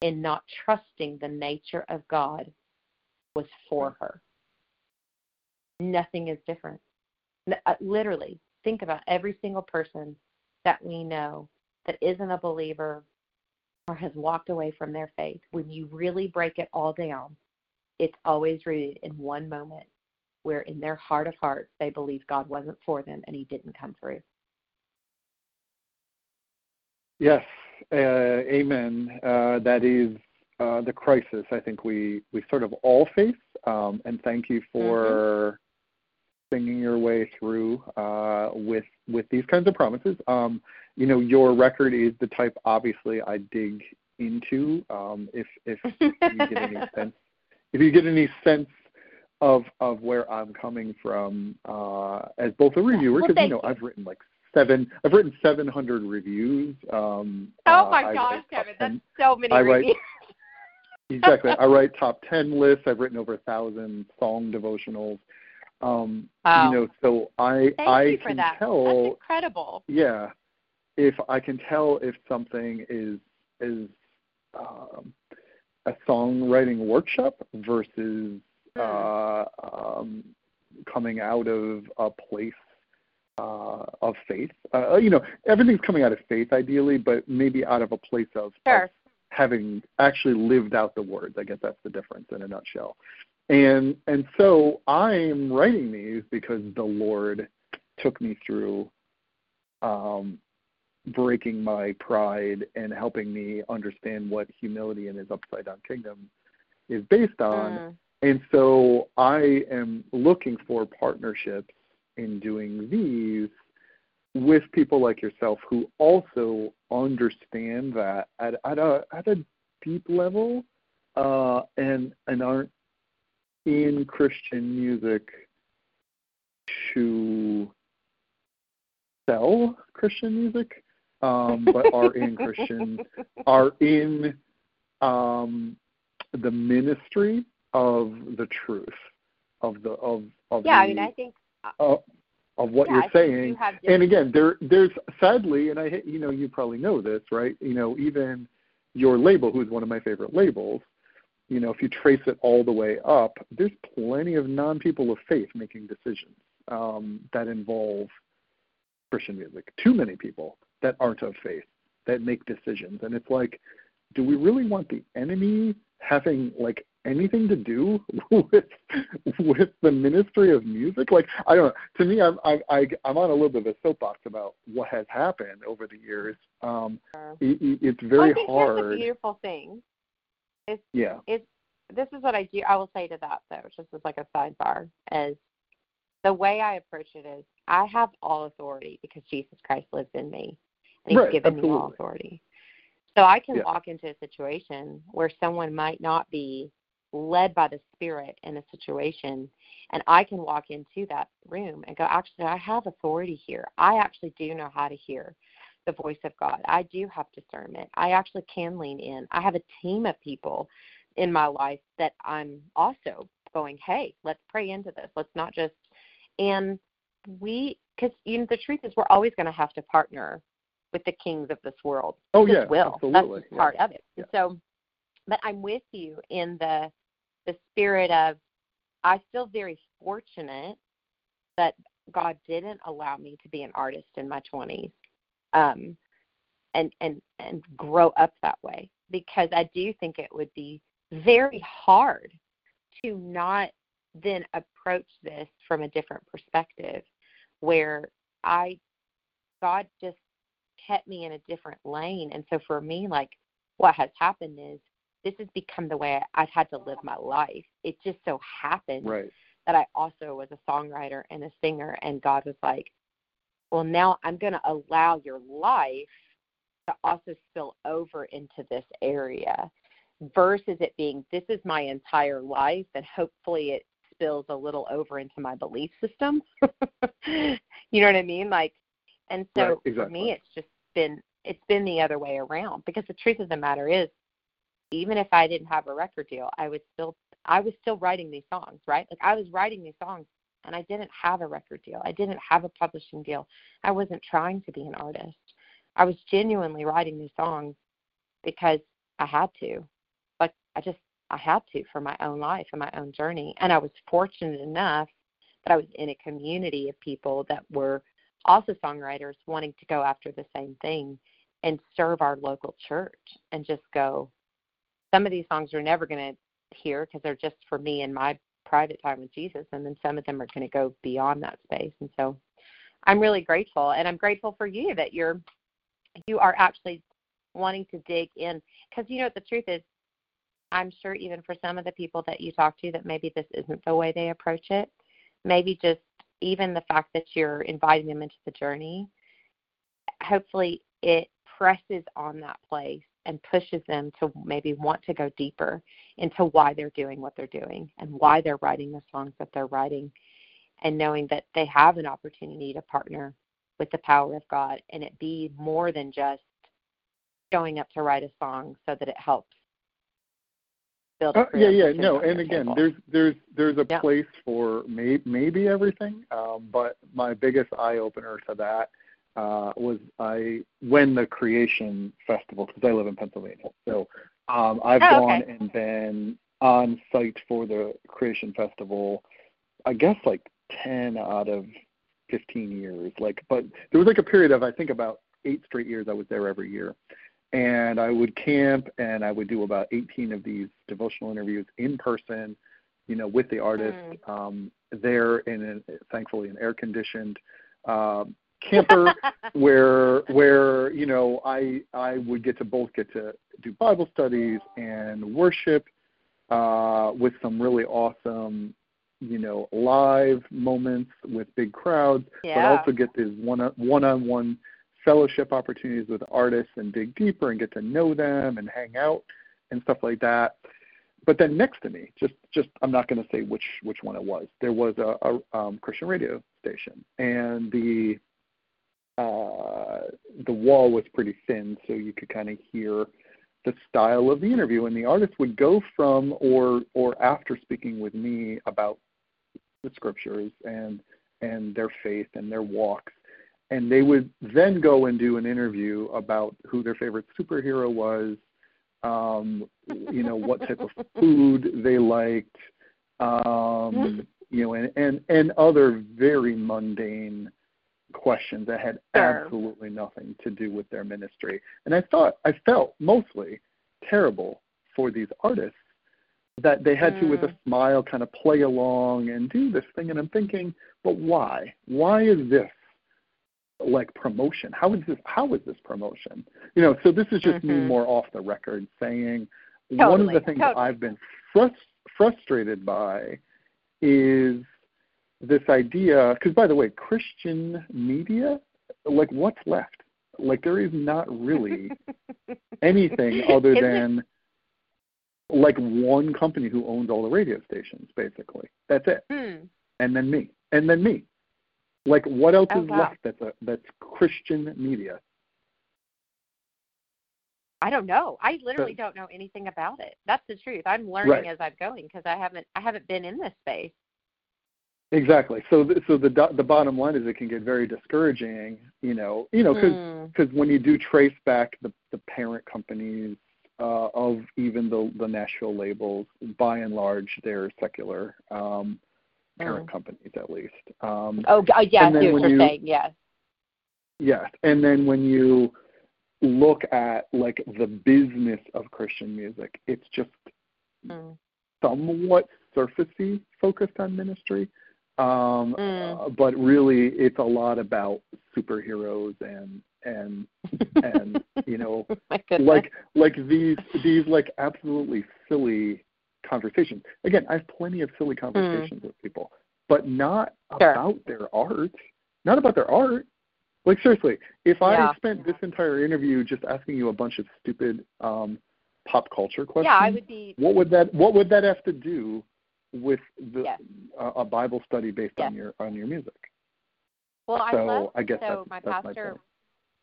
in not trusting the nature of God was for her. Nothing is different. Uh, literally, think about every single person that we know that isn't a believer or has walked away from their faith. When you really break it all down, it's always rooted in one moment where, in their heart of hearts, they believe God wasn't for them and He didn't come through. Yes, uh, amen. Uh, that is uh, the crisis I think we, we sort of all face. Um, and thank you for mm-hmm. Singing your way through uh, with with these kinds of promises. Um, you know, your record is the type, obviously, I dig into. Um, if if you get any sense, if you get any sense of of where I'm coming from uh, as both a reviewer, because well, you know you. I've written like seven. I've written 700 reviews. Um, oh my uh, gosh, Kevin, 10, that's so many I reviews. Write, exactly. I write top 10 lists. I've written over a thousand song devotionals. Um, wow. You know, so I Thank I can that. tell. That's incredible. Yeah, if I can tell if something is is um, a songwriting workshop versus hmm. uh, um, coming out of a place uh, of faith. Uh, you know, everything's coming out of faith ideally, but maybe out of a place of, sure. of having actually lived out the words. I guess that's the difference in a nutshell. And and so I'm writing these because the Lord took me through um, breaking my pride and helping me understand what humility in His upside down kingdom is based on. Mm. And so I am looking for partnerships in doing these with people like yourself who also understand that at, at a at a deep level uh, and and aren't in Christian music to sell Christian music, um, but are in Christian are in um, the ministry of the truth of the of of yeah. The, I mean, I think uh, of what yeah, you're saying. You and again, there there's sadly, and I you know you probably know this, right? You know, even your label, who's one of my favorite labels, you know, if you trace it all the way up, there's plenty of non-people of faith making decisions um, that involve Christian music. Too many people that aren't of faith that make decisions, and it's like, do we really want the enemy having like anything to do with with the ministry of music? Like I don't know. To me, I'm I, I I'm on a little bit of a soapbox about what has happened over the years. Um, it, it's very I think hard. Here's a beautiful thing. It's, yeah. It's this is what I do. I will say to that though, just as like a sidebar, is the way I approach it is I have all authority because Jesus Christ lives in me, and He's right, given absolutely. me all authority. So I can yeah. walk into a situation where someone might not be led by the Spirit in a situation, and I can walk into that room and go, actually, I have authority here. I actually do know how to hear the voice of God. I do have discernment. I actually can lean in. I have a team of people in my life that I'm also going, hey, let's pray into this. Let's not just, and we, because you know, the truth is, we're always going to have to partner with the kings of this world. Oh yeah, will. absolutely. That's part yeah. of it. Yeah. So, but I'm with you in the the spirit of I feel very fortunate that God didn't allow me to be an artist in my 20s, um, and and and grow up that way because I do think it would be very hard to not then approach this from a different perspective, where I God just kept me in a different lane, and so for me, like what has happened is this has become the way I've had to live my life. It just so happened right. that I also was a songwriter and a singer, and God was like, well, now I'm going to allow your life to also spill over into this area versus it being this is my entire life and hopefully it spills a little over into my belief system. you know what I mean? Like and so right, exactly. for me it's just been it's been the other way around because the truth of the matter is even if I didn't have a record deal, I was still I was still writing these songs, right? Like I was writing these songs and I didn't have a record deal. I didn't have a publishing deal. I wasn't trying to be an artist. I was genuinely writing these songs because I had to. Like I just I had to for my own life and my own journey. And I was fortunate enough that I was in a community of people that were also songwriters wanting to go after the same thing and serve our local church and just go. Some of these songs are never going to hear because they're just for me and my private time with Jesus, and then some of them are going to go beyond that space. And so, I'm really grateful, and I'm grateful for you that you're you are actually wanting to dig in because you know what the truth is i'm sure even for some of the people that you talk to that maybe this isn't the way they approach it maybe just even the fact that you're inviting them into the journey hopefully it presses on that place and pushes them to maybe want to go deeper into why they're doing what they're doing and why they're writing the songs that they're writing and knowing that they have an opportunity to partner with the power of God and it be more than just showing up to write a song so that it helps build Uh, yeah, yeah, no, and again, table. there's there's there's a Yeah. place for may, maybe everything, um, but my biggest eye opener to that uh, was I when the Creation Festival because I live in Pennsylvania, so um, I've Oh, gone okay. and been on site for the Creation Festival. I guess like ten out of fifteen years, like, but there was like a period of I think about eight straight years I was there every year and I would camp and I would do about 18 of these devotional interviews in person, you know, with the artist Mm. um, there in an, thankfully an air conditioned um, camper where where you know I I would get to both get to do Bible studies and worship uh, with some really awesome you know live moments with big crowds yeah. but also get these one one on one fellowship opportunities with artists and dig deeper and get to know them and hang out and stuff like that. But then next to me, just just I'm not going to say which which one it was. There was a, a um, Christian radio station, and the uh, the wall was pretty thin, so you could kind of hear the style of the interview. And the artist would go from or or after speaking with me about the scriptures and and their faith and their walks and they would then go and do an interview about who their favorite superhero was, um, you know, what type of food they liked, um, you know, and, and, and other very mundane questions that had Sure. absolutely nothing to do with their ministry. And I thought I felt mostly terrible for these artists that they had to with a Mm. smile kind of play along and do this thing and I'm thinking, but why? Why is this like promotion? How is this how is this promotion? You know, so this is just me Mhm. more off the record saying one of the things totally. I've been frus- frustrated by is this idea because by the way, Christian media, like what's left? Like there is not really anything other than like one company who owns all the radio stations, basically. That's it. Hmm. And then me. And then me. Like what else Oh, is wow. left that's a, that's Christian media? I don't know. I literally don't know anything about it. That's the truth. I'm learning Right. as I'm going because I haven't I haven't been in this space. Exactly. So th- so the do- the bottom line is it can get very discouraging, you know, you know cuz Hmm. because when you do trace back the, the parent companies uh, of even the, the Nashville labels, by and large, they're secular um, parent companies, at least. Um, Oh, oh yeah, I see what when you're you- saying. Yes. yes, and then when you look at like the business of Christian music, it's just Hmm. somewhat surfacey focused on ministry. Um, Mm. uh, but really, it's a lot about superheroes and and and you know like like these these like absolutely silly conversations. Again, I have plenty of silly conversations with people, but not Sure. about their art. Not about their art. Like seriously, if Yeah. I spent this entire interview just asking you a bunch of stupid um, pop culture questions, yeah, I would be. what would that what would that have to do with the Yes. uh, a Bible study based on your on your music? Well, I love. I guess so that's, my pastor.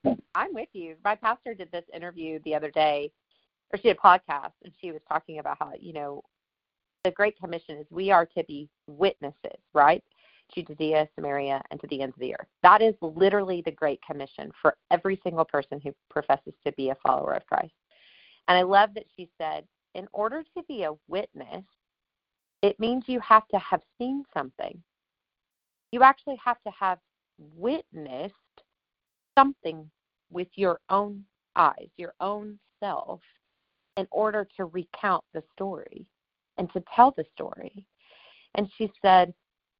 my I'm with you. My pastor did this interview the other day, or she did a podcast, and she was talking about how you know the Great Commission is we are to be witnesses, right? To Judea, Samaria, and to the ends of the earth. That is literally the Great Commission for every single person who professes to be a follower of Christ. And I love that she said, in order to be a witness, it means you have to have seen something. You actually have to have witnessed something with your own eyes, your own self, in order to recount the story and to tell the story. And she said,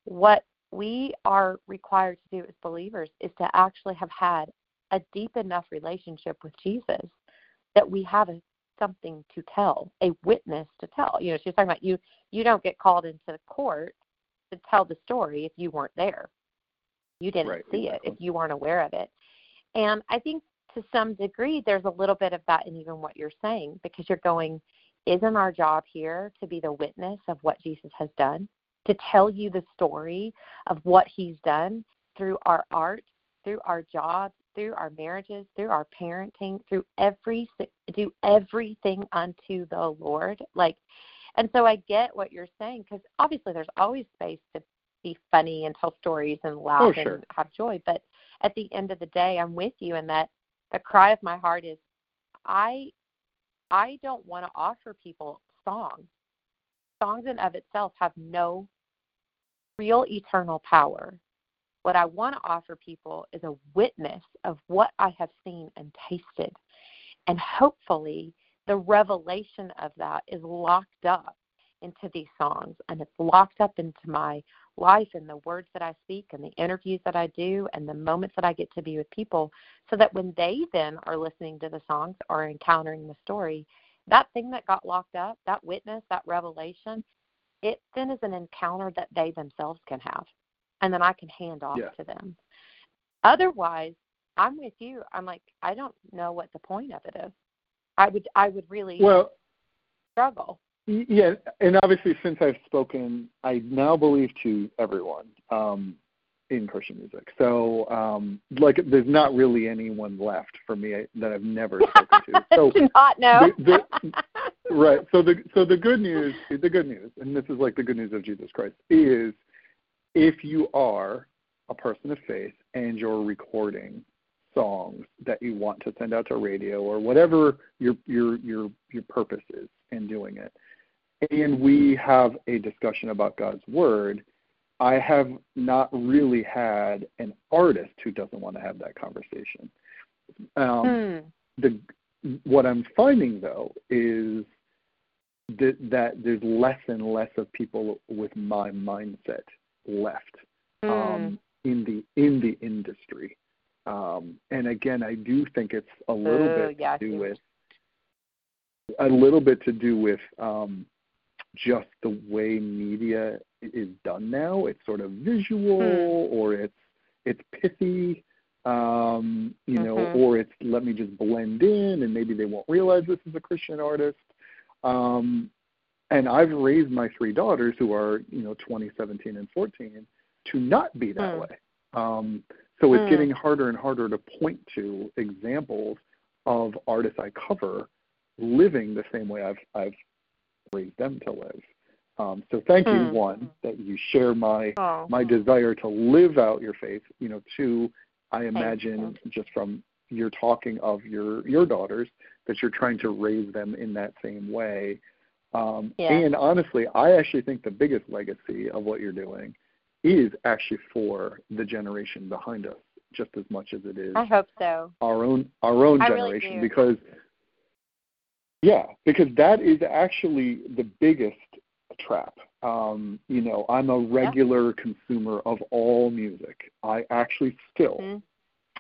What we are required to do as believers is to actually have had a deep enough relationship with Jesus that we have a, something to tell, a witness to tell. You know, she's talking about you you don't get called into the court to tell the story if you weren't there. You didn't Right, see exactly. it if you weren't aware of it. And I think to some degree there's a little bit of that in even what you're saying because you're going, isn't our job here to be the witness of what Jesus has done? To tell you the story of what he's done through our art, through our jobs, through our marriages, through our parenting, through every do everything unto the Lord. Like and so I get what you're saying because obviously there's always space to be funny and tell stories and laugh Oh, sure. and have joy. But at the end of the day, I'm with you in that the cry of my heart is I I don't want to offer people songs. Songs in of itself have no real eternal power. What I want to offer people is a witness of what I have seen and tasted. And hopefully, the revelation of that is locked up into these songs and it's locked up into my life and the words that I speak and the interviews that I do and the moments that I get to be with people so that when they then are listening to the songs or encountering the story, that thing that got locked up, that witness, that revelation, it then is an encounter that they themselves can have. And then I can hand off Yeah. to them. Otherwise, I'm with you. I'm like, I don't know what the point of it is. I would I would really Well, struggle. yeah, and obviously, since I've spoken, I now believe to everyone um, in Christian music. So, um, like, there's not really anyone left for me that I've never spoken to. So, to not know. the- right. So the so the good news, the good news, and this is like the good news of Jesus Christ, is if you are a person of faith and you're recording songs that you want to send out to radio or whatever your your your your purpose is in doing it, and we have a discussion about God's word. I have not really had an artist who doesn't want to have that conversation. Um, Hmm. the what I'm finding though is that that there's less and less of people with my mindset left um, in the in the industry. Um, and again, I do think it's a little Oh, bit yeah, to do with a little bit to do with um, just the way media is done now. It's sort of visual, Hmm. or it's it's pithy, um, you know, Mhm. or it's let me just blend in, and maybe they won't realize this is a Christian artist. Um, and I've raised my three daughters, who are you know 20, 17, and 14, to not be that Hmm. way. Um, so it's Hmm. getting harder and harder to point to examples of artists I cover living the same way I've I've raised them to live. Um, so thank you, Hmm. one, that you share my Oh. my desire to live out your faith. You know, two, I imagine just from your talking of your your daughters that you're trying to raise them in that same way. Um, Yeah. And honestly, I actually think the biggest legacy of what you're doing is actually for the generation behind us, just as much as it is I hope so. our own our own I generation do. because yeah because that is actually the biggest trap um you know i'm a regular consumer of all music i actually still Mhm.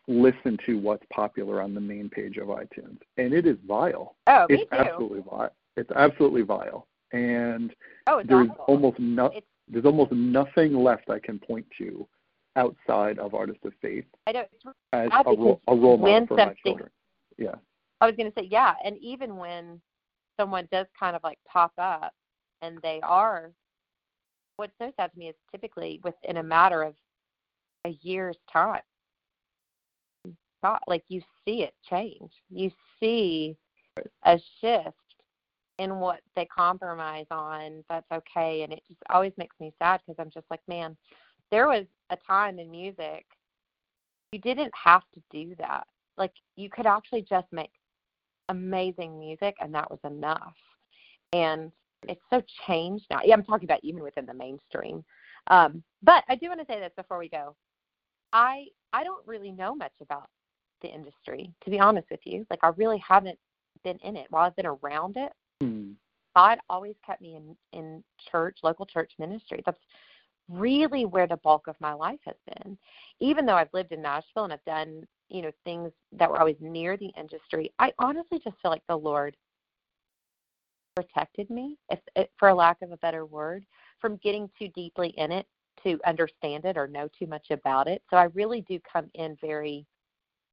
listen to what's popular on the main page of itunes and it is vile Oh, me it's too. absolutely vile it's absolutely vile and oh, there's awful. almost no, It's- there's almost nothing left i can point to outside of artists of faith I don't. It's as a role, a role model for my children yeah I was going to say, yeah, and even when someone does kind of like pop up and they are, what's so sad to me is typically within a matter of a year's time. Like you see it change. You see a shift in what they compromise on. That's okay, and it just always makes me sad because I'm just like, man, there was a time in music you didn't have to do that. Like you could actually just make amazing music and that was enough. And it's so changed now. Yeah, I'm talking about even within the mainstream. Um, but I do want to say this before we go. I I don't really know much about the industry, to be honest with you. Like I really haven't been in it. While I've been around it, Hmm. God always kept me in in church, local church ministry. That's really where the bulk of my life has been. Even though I've lived in Nashville and I've done, you know, things that were always near the industry, I honestly just feel like the Lord protected me, if, if for lack of a better word, from getting too deeply in it to understand it or know too much about it. So I really do come in very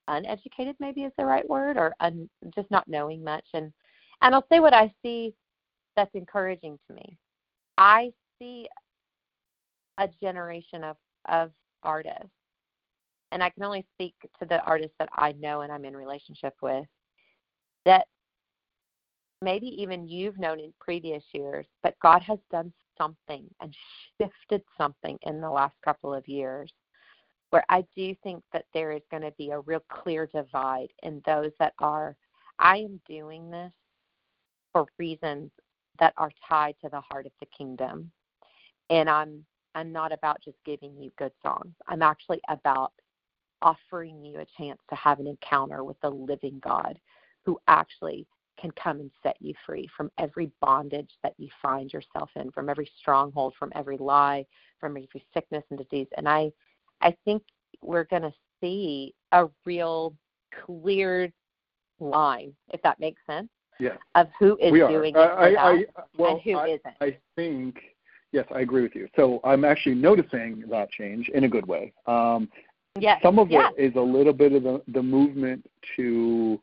uneducated, maybe is the right word, or un, just not knowing much. And and I'll say what I see that's encouraging to me. I see a generation of of artists, and I can only speak to the artists that I know and I'm in relationship with that maybe even you've known in previous years, but God has done something and shifted something in the last couple of years where I do think that there is going to be a real clear divide in those that are, I am doing this for reasons that are tied to the heart of the kingdom. And I'm I'm not about just giving you good songs. I'm actually about offering you a chance to have an encounter with the living God who actually can come and set you free from every bondage that you find yourself in, from every stronghold, from every lie, from every sickness and disease. And I I think we're going to see a real clear line, if that makes sense, Yes. of who is doing it I, that I, well, and who I, not I think yes, I agree with you. So I'm actually noticing that change in a good way. Um, yes. some of yes. it is a little bit of the, the movement to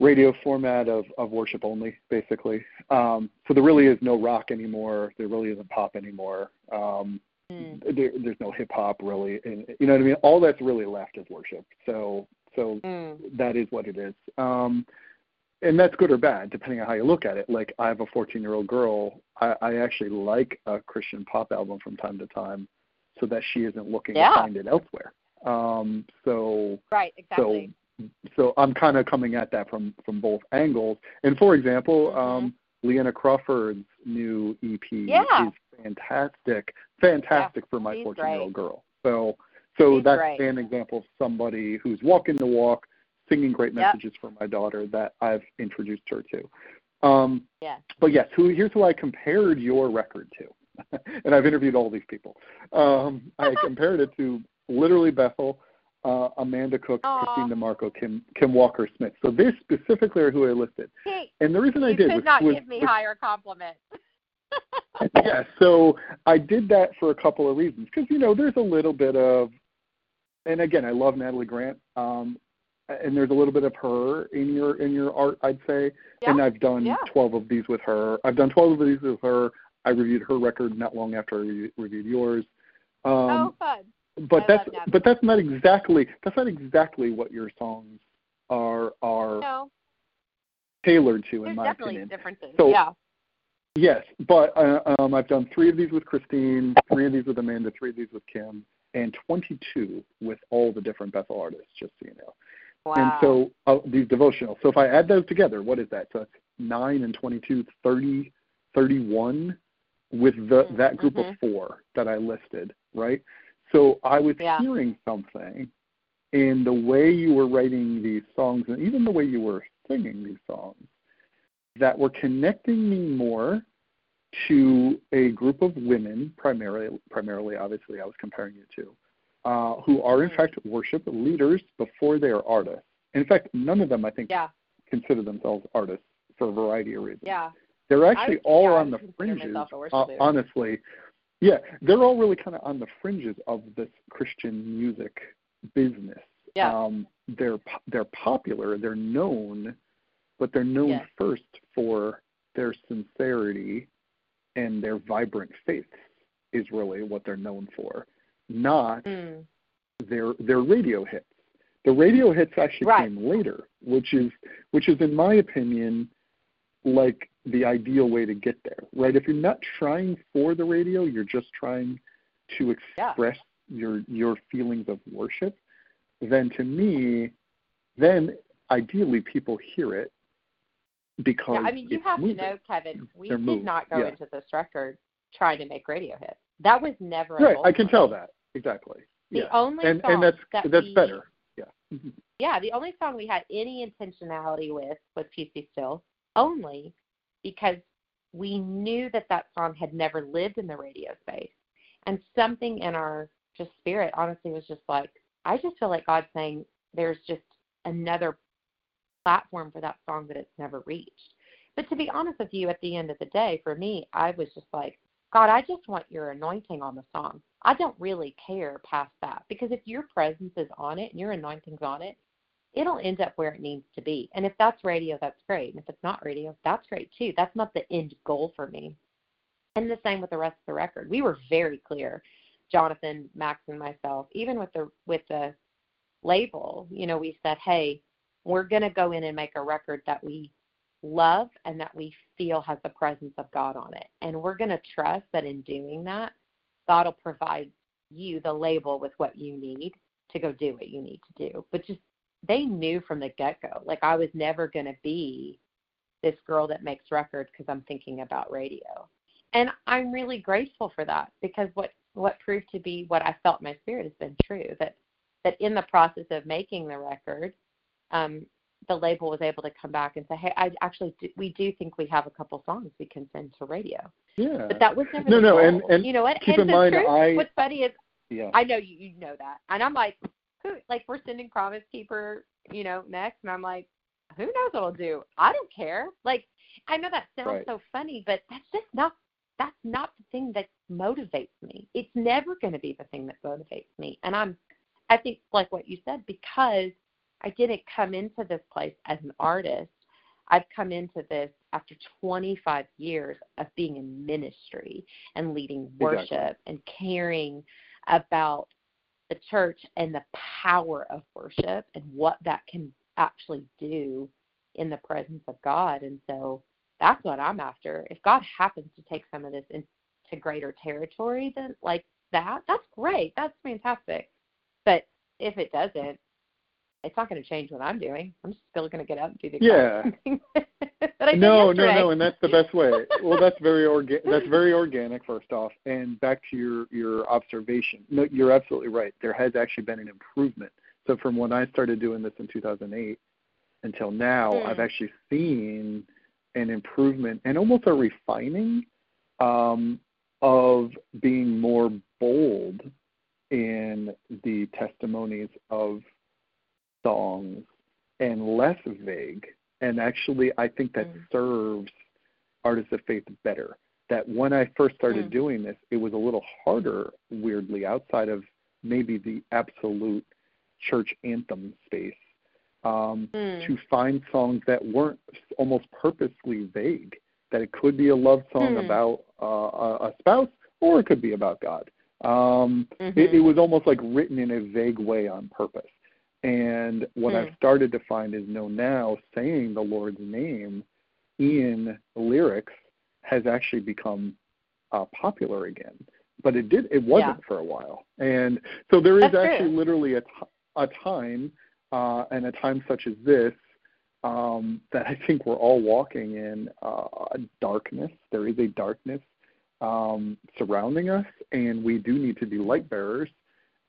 radio format of, of worship only, basically. Um, so there really is no rock anymore. There really isn't pop anymore. Um, Mm. there, there's no hip hop really, and you know what I mean. All that's really left is worship. So so Mm. that is what it is. Um, and that's good or bad, depending on how you look at it. Like I have a 14 year old girl. I, I actually like a Christian pop album from time to time, so that she isn't looking Yeah. to find it elsewhere. Um, so Right, exactly. so so I'm kind of coming at that from from both angles. And for example, Mhm. um, Leanna Crawford's new EP Yeah. is fantastic, fantastic for my 14 year old girl. So so She's that's an example of somebody who's walking the walk, singing great Yep. messages for my daughter that I've introduced her to. Um, Yeah. but yes, who here's who I compared your record to, and I've interviewed all these people. Um, I compared it to literally Bethel, uh, Amanda Cook, Aw. Christine DeMarco, Kim Kim Walker Smith. So they specifically are who I listed. And the reason I did could was, not was, give me was higher compliments. yeah, so I did that for a couple of reasons because you know there's a little bit of, and again I love Natalie Grant, um, and there's a little bit of her in your in your art I'd say, Yeah, and I've done yeah. 12 of these with her. I've done 12 of these with her. I reviewed her record not long after I re- reviewed yours. Um, oh, fun. but I that's but that's not exactly that's not exactly what your songs are are No, tailored to in there's my definitely opinion. differences. So- yeah. Yes, but uh, um, I've done three of these with Christine, three of these with Amanda, three of these with Kim, and 22 with all the different Bethel artists, just so you know. Wow. And so uh, these devotional. So if I add those together, what is that? So it's 9 and 22, 30, 31 with the, Mm, that group mhm. of four that I listed, right? So I was Yeah. hearing something in the way you were writing these songs and even the way you were singing these songs that were connecting me more to a group of women, primarily, primarily obviously I was comparing you to, uh, who are in fact worship leaders before they are artists. In fact, none of them I think yeah, consider themselves artists for a variety of reasons. yeah. They're actually would- all yeah, on the fringes, myself a worship uh, honestly. Yeah, they're all really kind of on the fringes of this Christian music business. Yeah. Um, they're they're popular, they're known, but they're known Yes. first for their sincerity and their vibrant faith is really what they're known for, not Mm. their their radio hits. The radio hits actually Right. came later, which is which is in my opinion like the ideal way to get there. Right? If you're not trying for the radio, you're just trying to Yeah. express your your feelings of worship, then to me, then ideally people hear it because Yeah, I mean, you have moving. to know, Kevin, we They're did moved, not go yeah. into this record trying to make radio hits. That was never a right. I can tell that exactly. The yeah, only and song and that's that that's we, better. Yeah. Mhm. Yeah, the only song we had any intentionality with was Be Still, only because we knew that that song had never lived in the radio space. And something in our just spirit, honestly, was just like, I just feel like God's saying there's just another platform for that song that it's never reached. But to be honest with you, at the end of the day, for me, I was just like, God, I just want your anointing on the song. I don't really care past that because if your presence is on it and your anointing's on it, it'll end up where it needs to be. And if that's radio, that's great. And if it's not radio, that's great too. That's not the end goal for me. And the same with the rest of the record. We were very clear, Jonathan, Max, and myself, even with the with the label, you know, we said, Hey, we're gonna go in and make a record that we love and that we feel has the presence of God on it. And we're gonna trust that in doing that, God will provide you, the label, with what you need to go do what you need to do. But just they knew from the get go, like I was never going to be this girl that makes records because I'm thinking about radio. And I'm really grateful for that because what what proved to be what I felt in my spirit has been true that that in the process of making the record, um, the label was able to come back and say, "Hey, I actually do, we do think we have a couple songs we can send to radio." Yeah. But that was never No, no, goal. and- and you know what? keep and in the mind, truth, I- what's funny is yeah. I know you you know that. And I'm like, who like we're sending Promise Keeper, you know, next and I'm like, who knows what I'll do? I don't care. Like I know that sounds Right. so funny, but that's just not that's not the thing that motivates me. It's never gonna be the thing that motivates me. And I'm I think like what you said, because I didn't come into this place as an artist. I've come into this after 25 years of being in ministry and leading worship Exactly. and caring about the church and the power of worship and what that can actually do in the presence of God. And so that's what I'm after. If God happens to take some of this into greater territory, then like that, that's great. That's fantastic. But if it doesn't, it's not going to change what I'm doing. I'm still going to get up and do the Yeah. exact same thing that I no, no, no, and that's the best way. well, that's very orga- That's very organic. First off, and back to your your observation. No, you're absolutely right. There has actually been an improvement. So from when I started doing this in 2008 until now, Hmm. I've actually seen an improvement and almost a refining um, of being more bold in the testimonies of songs and less vague. And actually, I think that Mm. serves artists of faith better. That when I first started Mm. doing this, it was a little harder, weirdly, outside of maybe the absolute church anthem space, um, Mm. to find songs that weren't almost purposely vague. That it could be a love song Hmm. about uh, a, a spouse, or it could be about God. Um, Mhm. it, it was almost like written in a vague way on purpose. And what Hmm. I've started to find is no now saying the Lord's name in lyrics has actually become uh, popular again. But it did it wasn't for a while. And so there is That's true. actually literally a, t- a time uh, and a time such as this um, that I think we're all walking in uh, a darkness. There is a darkness um, surrounding us, and we do need to be light bearers.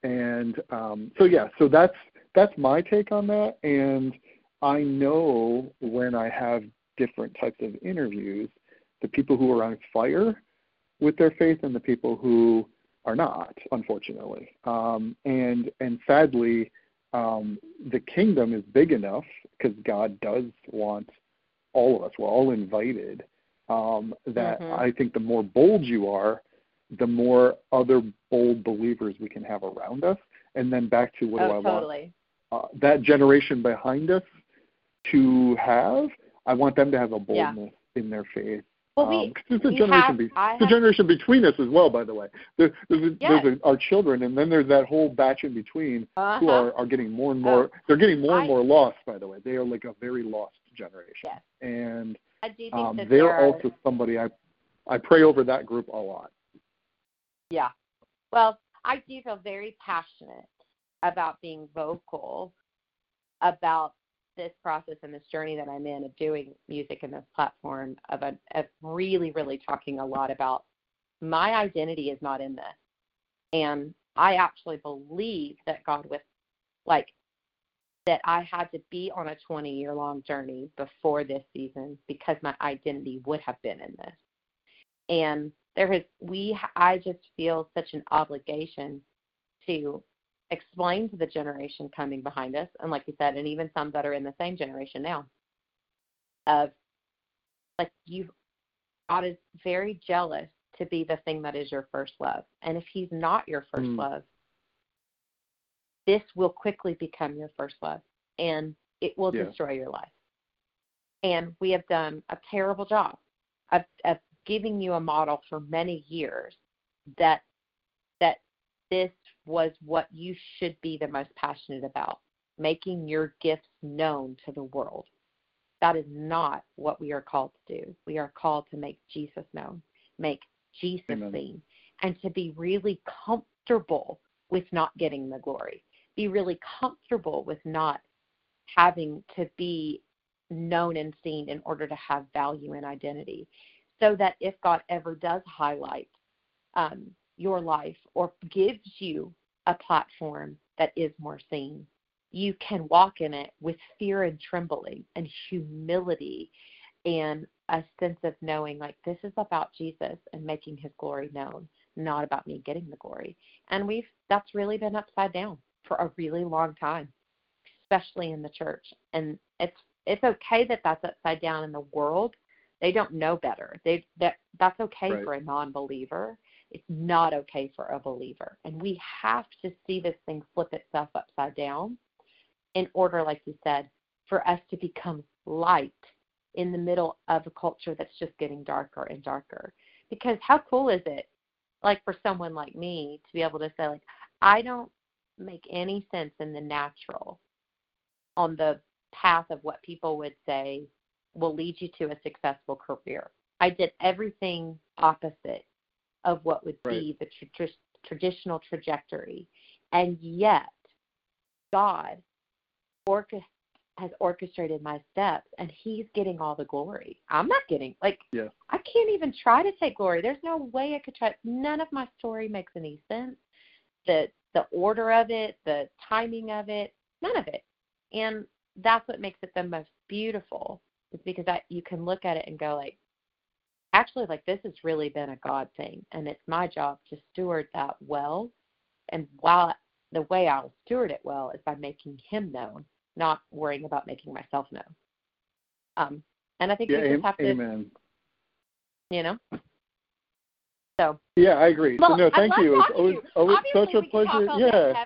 And um, so, yeah, so that's that's my take on that. And I know when I have different types of interviews, the people who are on fire with their faith and the people who are not, unfortunately. Um, and and sadly, um, the kingdom is big enough because God does want all of us. We're all invited. Um, that Mhm. I think the more bold you are, the more other bold believers we can have around us. And then back to what do I oh, want totally. Uh, that generation behind us to have. I want them to have a Yeah. boldness in their faith. Well, Um, we, 'cause there's a generation, have, be- I there's a have, generation between us as well. By the way, there, there's, a, Yes. there's a, our children, and then there's that whole batch in between who uh-huh. are, are getting more and more. they're getting more and I- more lost. By the way, they are like a very lost generation, Yes. and I do think um, they're there are, also somebody I I pray over that group a lot. Yeah. Well, I do feel very passionate about being vocal about this process and this journey that I'm in of doing music in this platform of a, of really, really talking a lot about my identity is not in this. And I actually believe that God was like that I had to be on a 20 year long journey before this season because my identity would have been in this. And there has we I just feel such an obligation to explain to the generation coming behind us, and like you said, and even some that are in the same generation now, of like you God is very jealous to be the thing that is your first love. And if he's not your first mm. love, this will quickly become your first love and it will yeah. destroy your life. And we have done a terrible job of, of giving you a model for many years that that this was what you should be the most passionate about, making your gifts known to the world. That is not what we are called to do. We are called to make Jesus known, make Jesus Amen. seen, and to be really comfortable with not getting the glory. Be really comfortable with not having to be known and seen in order to have value and identity. So that if God ever does highlight um, your life or gives you a platform that is more seen, you can walk in it with fear and trembling and humility and a sense of knowing like this is about Jesus and making his glory known, not about me getting the glory. And we've that's really been upside down for a really long time, especially in the church. And it's it's okay that that's upside down in the world. They don't know better. They that that's okay right. for a non-believer. It's not okay for a believer. And we have to see this thing flip itself upside down in order, like you said, for us to become light in the middle of a culture that's just getting darker and darker. Because how cool is it, like for someone like me, to be able to say, like, I don't make any sense in the natural on the path of what people would say will lead you to a successful career. I did everything opposite of what would right. be the tra- traditional trajectory. And yet, God orchestrated has orchestrated my steps and he's getting all the glory. I'm not getting like yeah. I can't even try to take glory. There's no way I could try none of my story makes any sense. The the order of it, the timing of it, none of it. And that's what makes it the most beautiful. Is because I you can look at it and go like actually like this has really been a God thing and it's my job to steward that well. And while the way I'll steward it well is by making him known not worrying about making myself known. Um, and I think yeah, we just have to, amen. you know. So. Yeah, I agree. Well, so, no, thank you. It's always, always such a pleasure. yeah.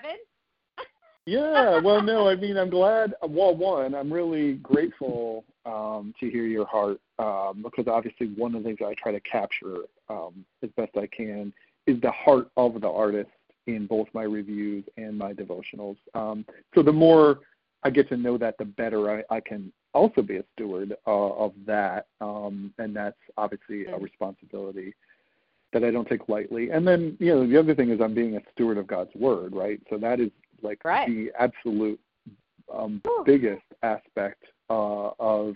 yeah. Well, no, I mean, I'm glad. Well, one, I'm really grateful um, to hear your heart um, because obviously one of the things I try to capture um, as best I can is the heart of the artist in both my reviews and my devotionals. Um, so the more I get to know that, the better I, I can also be a steward uh, of that, um, and that's obviously a responsibility that I don't take lightly. And then, you know, the other thing is I'm being a steward of God's word, right? So that is like right. the absolute um, biggest aspect uh, of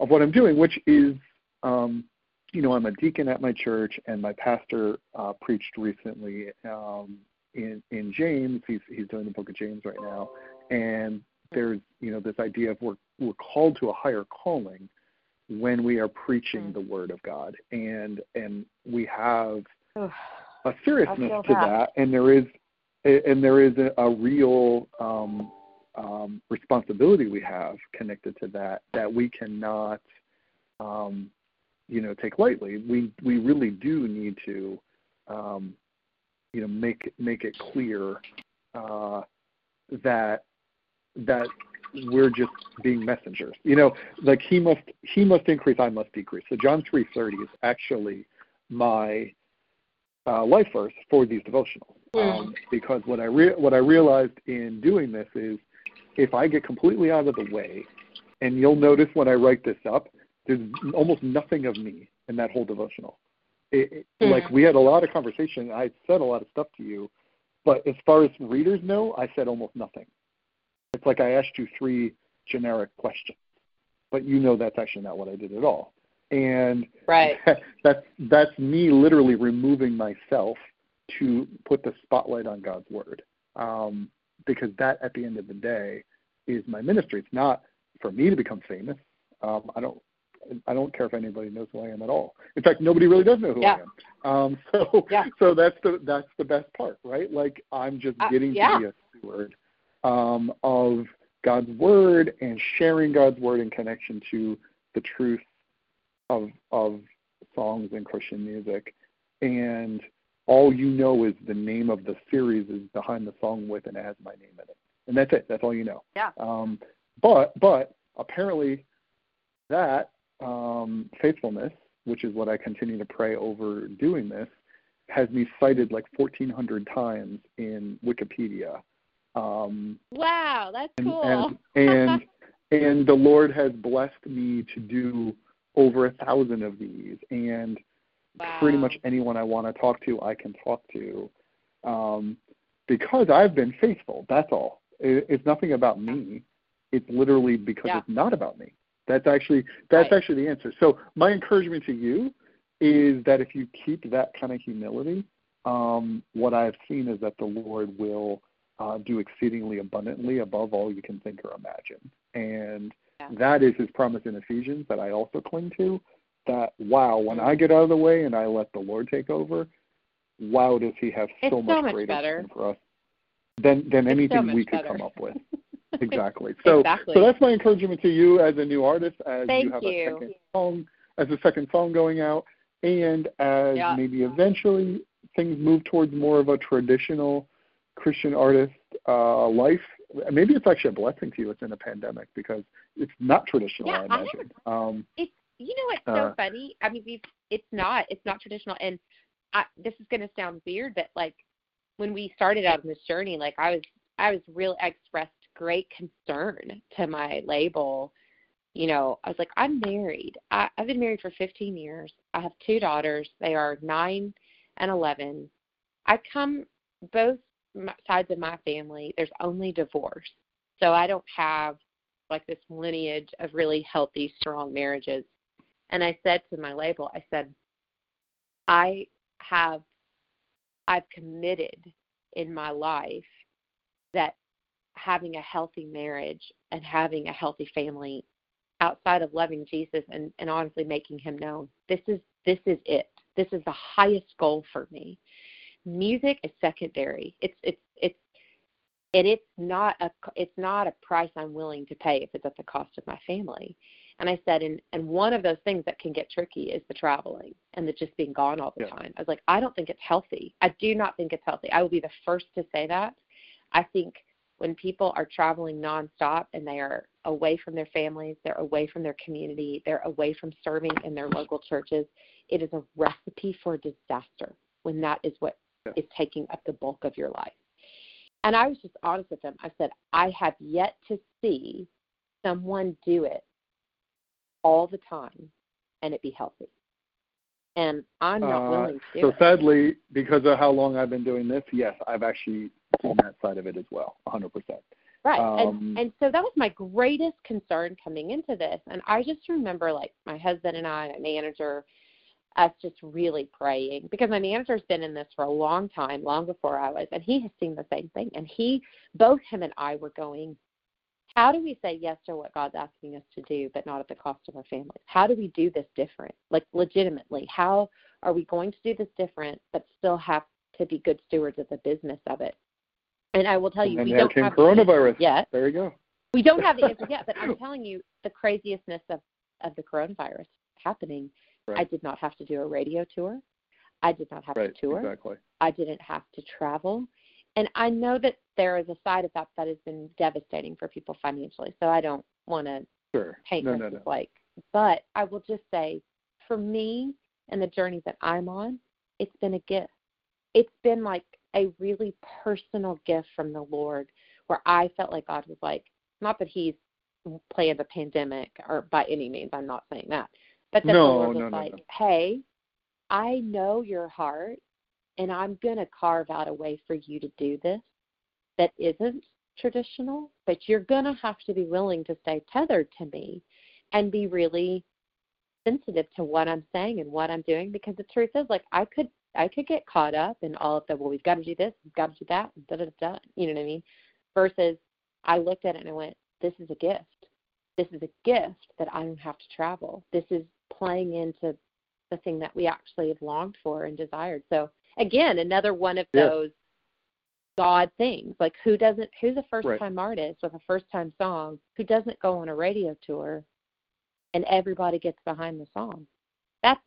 of what I'm doing, which is, um, you know, I'm a deacon at my church, and my pastor uh, preached recently um, in in James. He's he's doing the Book of James right now, and there's you know this idea of we're we're called to a higher calling when we are preaching mm. the word of God, and and we have a seriousness to that. that, and there is and there is a, a real um, um, responsibility we have connected to that that we cannot um, you know take lightly. We we really do need to um, you know make make it clear uh, that that we're just being messengers. You know, like he must he must increase, I must decrease. So John three thirty is actually my uh, life verse for these devotionals. Mm. Um, because what I re- what I realized in doing this is if I get completely out of the way, and you'll notice when I write this up, there's almost nothing of me in that whole devotional. It, it, mm. Like we had a lot of conversation. I said a lot of stuff to you, but as far as readers know, I said almost nothing. It's like I asked you three generic questions, but you know that's actually not what I did at all. and right. that's that's me literally removing myself to put the spotlight on God's word, um, because that at the end of the day is my ministry. It's not for me to become famous. Um, I don't I don't care if anybody knows who I am at all. In fact, nobody really does know who yeah. I am. Um, so yeah. so that's the that's the best part, right? Like I'm just uh, getting yeah. to be a steward um, of God's word and sharing God's word in connection to the truth of of songs and Christian music. And all you know is the name of the series is behind the song with and it has my name in it. And that's it. That's all you know. Yeah. Um, but but apparently that um, faithfulness, which is what I continue to pray over doing this, has me cited like 1,400 times in Wikipedia. Um, wow, that's and, cool. And, and and the Lord has blessed me to do over a thousand of these, and wow. pretty much anyone I want to talk to, I can talk to, um, because I've been faithful. That's all. It, it's nothing about me. It's literally because yeah. it's not about me. That's actually that's right. actually the answer. So my encouragement to you is that if you keep that kind of humility, um, what I've seen is that the Lord will uh, do exceedingly abundantly above all you can think or imagine, and yeah. that is His promise in Ephesians that I also cling to. That wow, when I get out of the way and I let the Lord take over, wow, does He have so much, so much greater better. for us than than it's anything so we could better. come up with. exactly. So exactly. so that's my encouragement to you as a new artist, as Thank you have you. a second song, as a second song going out, and as yeah. maybe eventually things move towards more of a traditional Christian artist uh, life. Maybe it's actually a blessing to you. It's in a pandemic because it's not traditional. Yeah, I imagine. Um, it's you know what's so uh, funny? I mean, we've it's not it's not traditional, and I, this is going to sound weird, but like when we started out on this journey, like I was I was really I expressed great concern to my label. You know, I was like, I'm married. I, I've been married for 15 years. I have two daughters. They are nine and 11. I come both sides of my family. There's only divorce, so I don't have like this lineage of really healthy, strong marriages. And I said to my label, I said, I have, I've committed in my life that having a healthy marriage and having a healthy family outside of loving Jesus and, and honestly making him known, this is this is it. This is the highest goal for me. Music is secondary. It's it's it's and it's not a it's not a price I'm willing to pay if it's at the cost of my family. And I said, and and one of those things that can get tricky is the traveling and the just being gone all the Yeah. time. I was like, I don't think it's healthy. I do not think it's healthy. I will be the first to say that. I think when people are traveling nonstop and they are away from their families, they're away from their community, they're away from serving in their local churches, it is a recipe for disaster when that is what Yeah. is taking up the bulk of your life. And I was just honest with them. I said, I have yet to see someone do it all the time and it be healthy. And I'm not uh, willing to so it. sadly, because of how long I've been doing this, yes, I've actually seen that side of it as well, 100%. Right. Um, and and so that was my greatest concern coming into this. And I just remember like my husband and I, my manager, us just really praying because my manager's been in this for a long time, long before I was, and he has seen the same thing. And he both him and I were going, How do we say yes to what God's asking us to do, but not at the cost of our families? How do we do this different? Like legitimately, how are we going to do this different but still have to be good stewards of the business of it? And I will tell you, and we don't have coronavirus. yet. There you go. We don't have the answer yet, but I'm telling you, the craziestness of, of the coronavirus happening. Right. I did not have to do a radio tour. I did not have Right, to tour. exactly. I didn't have to travel. And I know that there is a side effect that that has been devastating for people financially. So I don't want to Sure. paint no, this no, no. like, but I will just say, for me and the journey that I'm on, it's been a gift. It's been like a really personal gift from the Lord where I felt like God was like, not that He's planned a pandemic or by any means, I'm not saying that, but that the Lord was like, hey, I know your heart and I'm going to carve out a way for you to do this that isn't traditional, but you're going to have to be willing to stay tethered to me and be really sensitive to what I'm saying and what I'm doing because the truth is like I could I could get caught up in all of the well we've got to do this, we've got to do that, da da da. You know what I mean? Versus I looked at it and I went, this is a gift. This is a gift that I don't have to travel. This is playing into the thing that we actually have longed for and desired. So again, another one of Yeah. those God things. Like who doesn't who's a first Right. time artist with a first time song who doesn't go on a radio tour and everybody gets behind the song? That's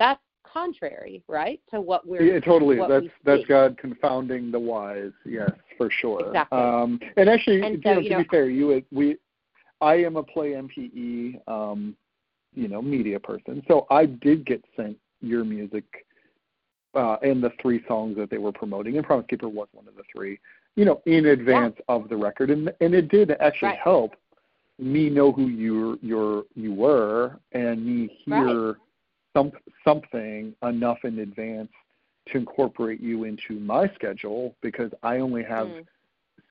that's contrary, right? To what we're Yeah, totally. That's that's. God confounding the wise. Yes, for sure. Exactly. Um, and actually, And so, know, to know- be fair, you we, I am a Play MPE, um, you know, media person, so I did get sent your music uh, and the three songs that they were promoting, and Promise Keeper was one of the three. You know, in advance of the record, and and it did actually Right. help me know who you you you were, and me hear some something enough in advance to incorporate you into my schedule because I only have Mm,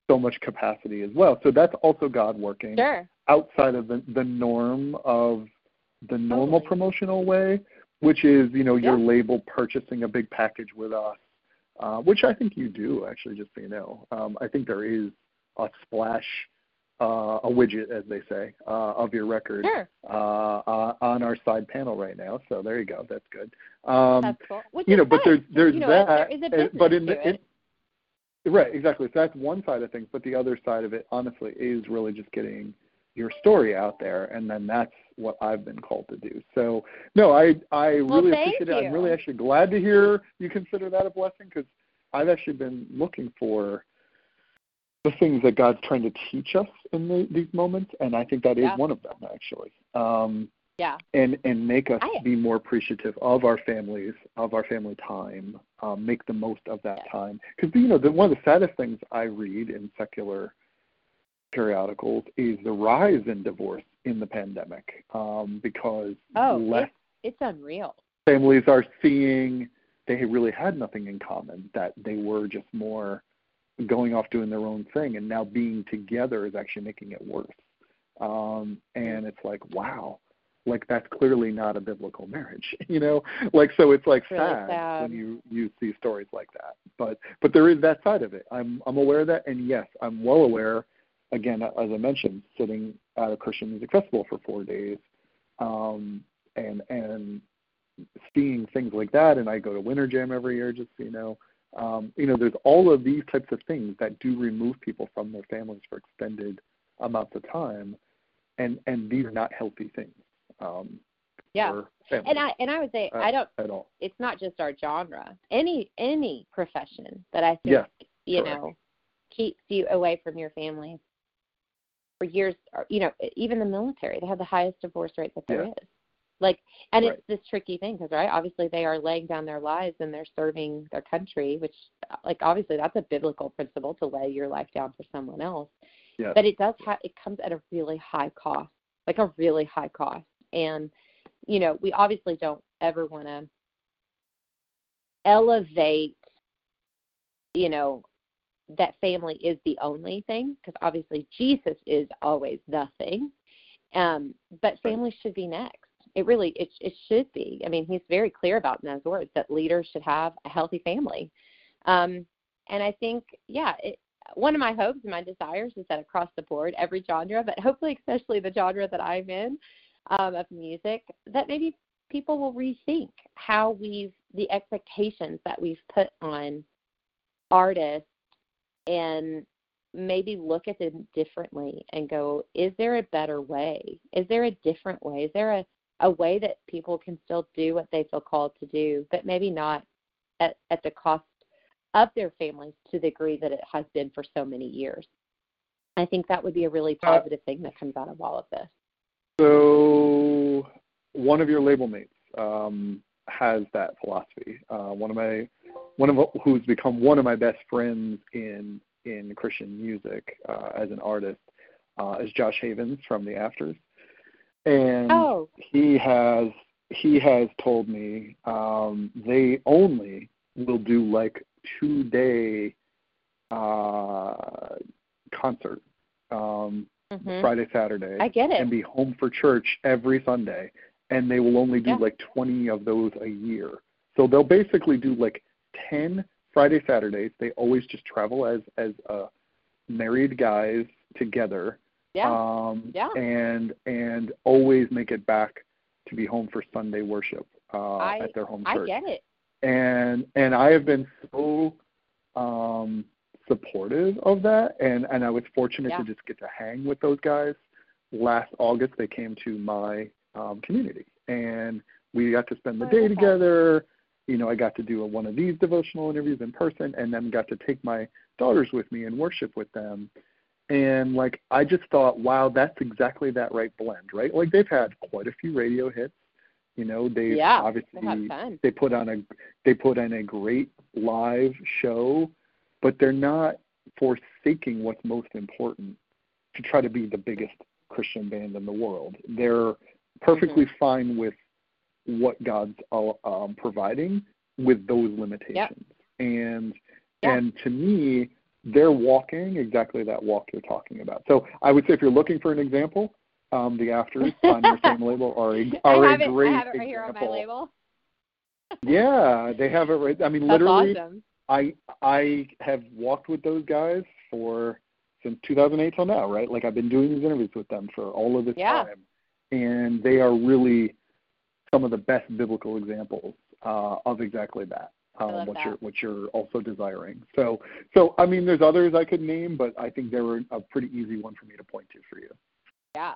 so much capacity as well. So that's also God working sure. outside of the, the norm of the normal Totally. promotional way, which is, you know, your Yeah. label purchasing a big package with us, uh, which I think you do actually, just so you know. Um, I think there is a splash, uh, a widget, as they say, uh, of your record Sure. uh, uh, on our side panel right now. So there you go. That's good. Um, That's cool. Which you know, but there's there's you know, that, there is a but in the it. in, right, exactly. So that's one side of things, but the other side of it, honestly, is really just getting your story out there, and then that's what I've been called to do. So no, I I Well, really appreciate it. I'm really actually glad to hear you consider that a blessing because I've actually been looking for the things that God's trying to teach us in the, these moments, and I think that is Yeah. one of them actually. Um, yeah. and and make us I- be more appreciative of our families, of our family time. Um, make the most of that Yeah. time because you know the, one of the saddest things I read in secular periodicals is the rise in divorce in the pandemic um, because Oh, less it's, it's unreal. families are seeing they really had nothing in common that they were just more going off doing their own thing and now being together is actually making it worse um and it's like wow like that's clearly not a biblical marriage you know like so it's like It's really sad, sad. when you you see stories like that but but there is that side of it i'm i'm aware of that and yes i'm well aware again as i mentioned sitting at a christian music festival for four days um and and seeing things like that and i go to winter jam every year just you know um, you know, there's all of these types of things that do remove people from their families for extended amounts of time, and and these are not healthy things. Um, Yeah. And I and I would say uh, I don't at all. it's not just our genre. Any any profession that I think Yeah, you correct. know keeps you away from your family for years. You know, even the military, they have the highest divorce rate that there is. Yeah. Like, and Right. it's this tricky thing because right, obviously they are laying down their lives and they're serving their country, which, uh, like, obviously that's a biblical principle to lay your life down for someone else. Yes. But it does ha- it comes at a really high cost, like a really high cost, and you know we obviously don't ever want to elevate you know that family is the only thing because obviously jesus is always the thing. Um but family should be next. It really it, it should be. I mean he's very clear about in those words that leaders should have a healthy family. Um and i think yeah it, one of my hopes and my desires is that across the board every genre but hopefully especially the genre that i'm in um, of music that maybe people will rethink how we've the expectations that we've put on artists and maybe look at them differently and go, is there a better way? Is there a different way? Is there a, a way that people can still do what they feel called to do, but maybe not at, at the cost of their families to the degree that it has been for so many years? I think that would be a really Uh, positive thing that comes out of all of this. So one of your label mates um, has that philosophy. Uh, one of my one of who's become one of my best friends in in Christian music uh, as an artist uh, is Josh Havens from the Afters, and Oh, he has he has told me um, they only will do like two day uh, concert um, mhm. Friday Saturday I get it. and be home for church every Sunday and they will only do Yeah. like 20 of those a year. So they'll basically do like 10 Friday Saturdays. They always just travel as as uh, married guys together Yeah. um, Yeah. and and always make it back to be home for Sunday worship uh, I- at their home church. I get it. And and I have been so um, supportive of that, and and I was fortunate Yeah. to just get to hang with those guys. Last August, they came to my um, community, and we got to spend the day together. You know, I got to do a, one of these devotional interviews in person, and then got to take my daughters with me and worship with them and like I just thought, wow, that's exactly that right blend, right? Like they've had quite a few radio hits. You know, they've Yeah, obviously They they put on a they put on a great live show, but they're not forsaking what's most important to try to be the biggest Christian band in the world. They're perfectly Mm-hmm. fine with what God's uh, um, providing with those limitations. And Yeah. and to me, they're walking exactly that walk you're talking about. So I would say if you're looking for an example, um, the afters on your same label are a, are I a have it. great I have it right example. here on my label. Yeah, they have it right. I mean, That's literally, awesome. I I have walked with those guys for since 2008 till now, right? Like I've been doing these interviews with them for all of this Yeah. time, and they are really some of the best biblical examples uh, of exactly that. Um, what that. you're what you're also desiring. So so I mean, there's others I could name, but I think they were a pretty easy one for me to point to for you. Yeah,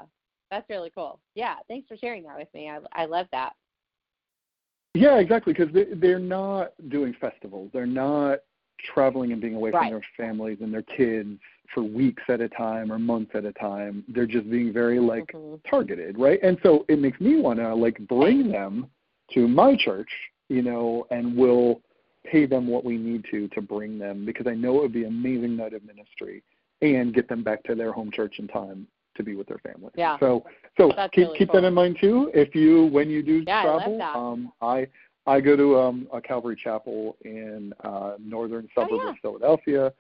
that's really cool. Yeah, thanks for sharing that with me. I I love that. Yeah, exactly, because they, they're not doing festivals. They're not traveling and being away Right. from their families and their kids for weeks at a time or months at a time. They're just being very like Mhm. targeted, right? And so it makes me want to like bring them to my church, you know, and we'll pay them what we need to to bring them because I know it would be an amazing night of ministry and get them back to their home church in time to be with their family. Yeah. So so That's keep really keep cool. that in mind too. If you when you do Yeah, I travel, that. um I I go to um a Calvary Chapel in uh northern suburb Oh, yeah. of Philadelphia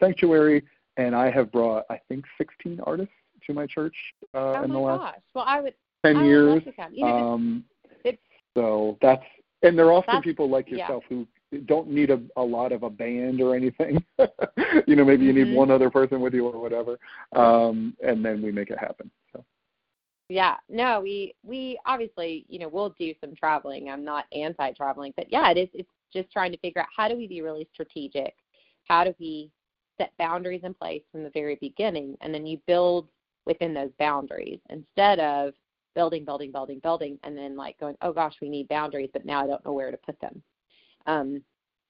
sanctuary and I have brought I think 16 artists to my church uh oh in my the last gosh. Well, I would. 10 I would years. love to come. You know, Um, it's- so that's and they're often people like yeah. yourself who don't need a, a lot of a band or anything. you know, maybe you Mhm. need one other person with you or whatever, um, and then we make it happen. So Yeah, no, we we obviously, you know, we'll do some traveling. I'm not anti-traveling, but yeah, it is. It's just trying to figure out how do we be really strategic? How do we set boundaries in place from the very beginning, and then you build within those boundaries instead of building, building, building, building, and then like going, oh gosh, we need boundaries, but now I don't know where to put them. Um,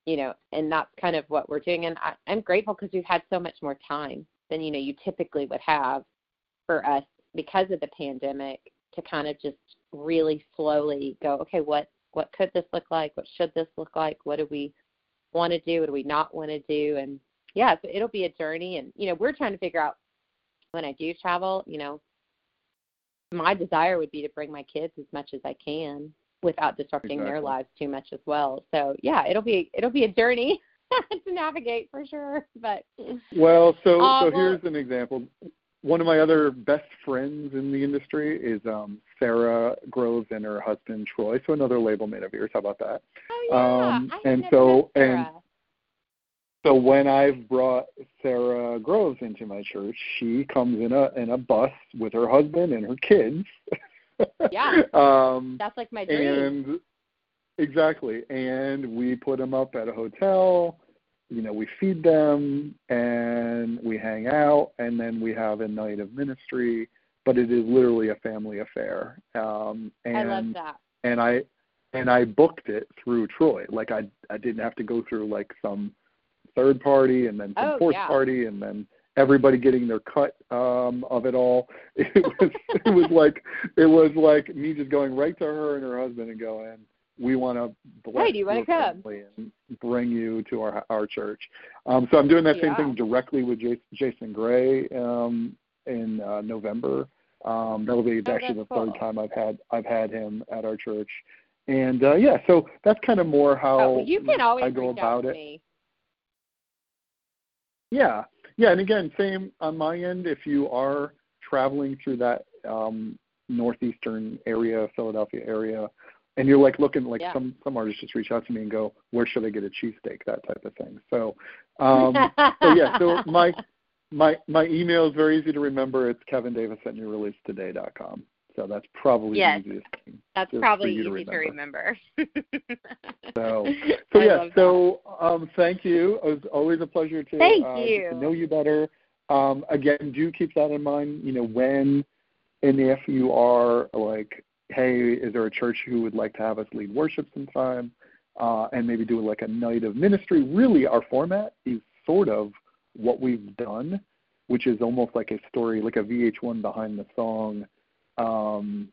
you know, and that's kind of what we're doing. And I, I'm grateful because we've had so much more time than you know you typically would have for us because of the pandemic to kind of just really slowly go, okay, what what could this look like? What should this look like? What do we want to do? What do we not want to do? And yeah, so it'll be a journey. And you know, we're trying to figure out when I do travel. You know, my desire would be to bring my kids as much as I can without disrupting their lives too much as well. So yeah, it'll be it'll be a journey to navigate for sure. But well, so Uh, so well- here's an example. One of my other best friends in the industry is um, Sara Groves and her husband Troy. So another label mate of yours. How about that? oh yeah, Um, I and so- and-. So when I've brought Sara Groves into my church, she comes in a in a bus with her husband and her kids. Yeah. um, That's like my dream. and exactly, and we put them up at a hotel. You know, we feed them and we hang out, and then we have a night of ministry. But it is literally a family affair. Um, and I love that. and I and I booked it through Troy. Like I I didn't have to go through like some third party and then some Oh, fourth yeah. party and then everybody getting their cut um of it all. It was it was like it was like me just going right to her and her husband and going, We wanna bless Hey, do you your come?" family and bring you to our our church. Um so I'm doing that same thing directly with Jason, Jason Gray um in uh, November. Um that'll be Oh, actually the cool. third time I've had I've had him at our church. And uh, yeah, so that's kind of more how Oh, you can always I go about it. me. Yeah, yeah, and again, same on my end. If you are traveling through that um, northeastern area, Philadelphia area, and you're like looking like Yeah. some some artists just reach out to me and go, where should I get a cheesesteak? That type of thing. So, um, so yeah, so my my my email is very easy to remember. It's Kevin Davis at newreleasetoday.com. So that's probably Yes. the easiest thing. That's probably easy to to remember. So, so I yeah, so um, thank you. It was always a pleasure to, Thank uh, you. to know you better. Um, again, do keep that in mind. You know, when and if you are like, hey, is there a church who would like to have us lead worship sometime, uh, and maybe do like a night of ministry? Really, our format is sort of what we've done, which is almost like a story, like a VH1 behind the song um,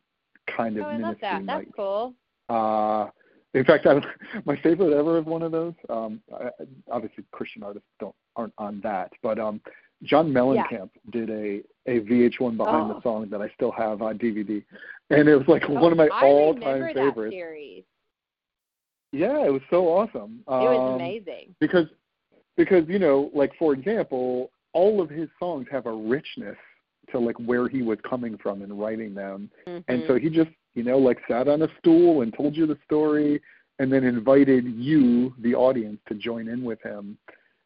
kind of oh, I love that. That's cool. Uh, in fact, I, my favorite ever of one of those. Um, I, obviously, Christian artists don't aren't on that, but um, John Mellencamp did a a VH1 behind Oh. the song that I still have on DVD, and it was like one Oh, of my remember that favorites. series. Yeah, it was so awesome. It was Um, amazing. because because you know like for example all of his songs have a richness to like where he was coming from in writing them. And Mhm. so he just you know like sat on a stool and told you the story and then invited you the audience to join in with him.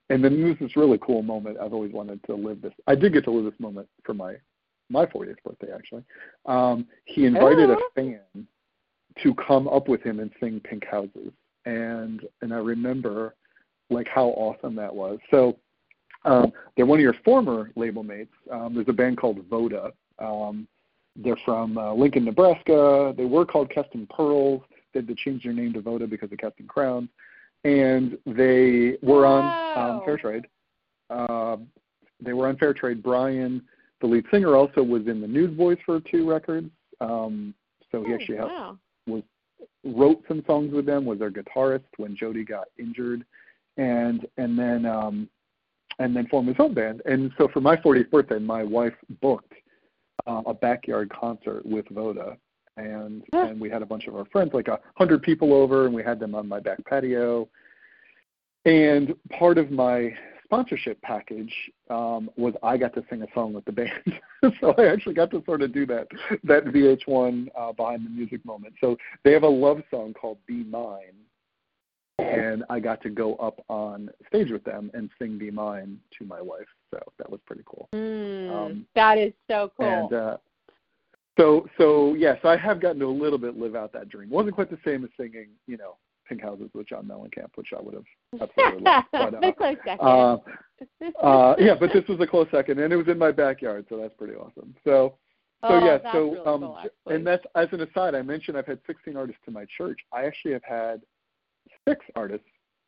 And then it was this really cool moment. I've always wanted to live this i did get to live this moment for my my 40th birthday actually. Um he invited a fan to come up with him and sing pink houses. And and i remember like how awesome that was. So um they're one of your former label mates um there's a band called vota um they're from uh, Lincoln, Nebraska. They were called Casting Pearls. They had to change their name to Vota because of Casting Crowns. And they were on um, Wow. Fair Trade. Uh, they were on Fair Trade. Bryan, the lead singer, also was in the Newsboys for two records. Um, so he Oh, actually helped wow. wrote some songs with them was their guitarist when Jody got injured and and then um and then formed his own band and so for my 40th birthday my wife booked uh, a backyard concert with Vota and Huh. and we had a bunch of our friends like a hundred people over and we had them on my back patio and part of my sponsorship package um, was I got to sing a song with the band. so I actually got to sort of do that that VH1 uh, behind the music moment. So they have a love song called "Be Mine," and I got to go up on stage with them and sing "Be Mine" to my wife. So that was pretty cool. Mm, Um, that is so cool. And uh, so, so yes, I have gotten to a little bit live out that dream. wasn't quite the same as singing, you know, Pink Houses with John Mellencamp, which I would have absolutely loved. But, uh, close second. uh, uh, yeah, but this was a close second, and it was in my backyard, so that's pretty awesome. So, so Oh, yeah, so really um, cool, and that's as an aside, I mentioned I've had 16 artists to my church. I actually have had six artists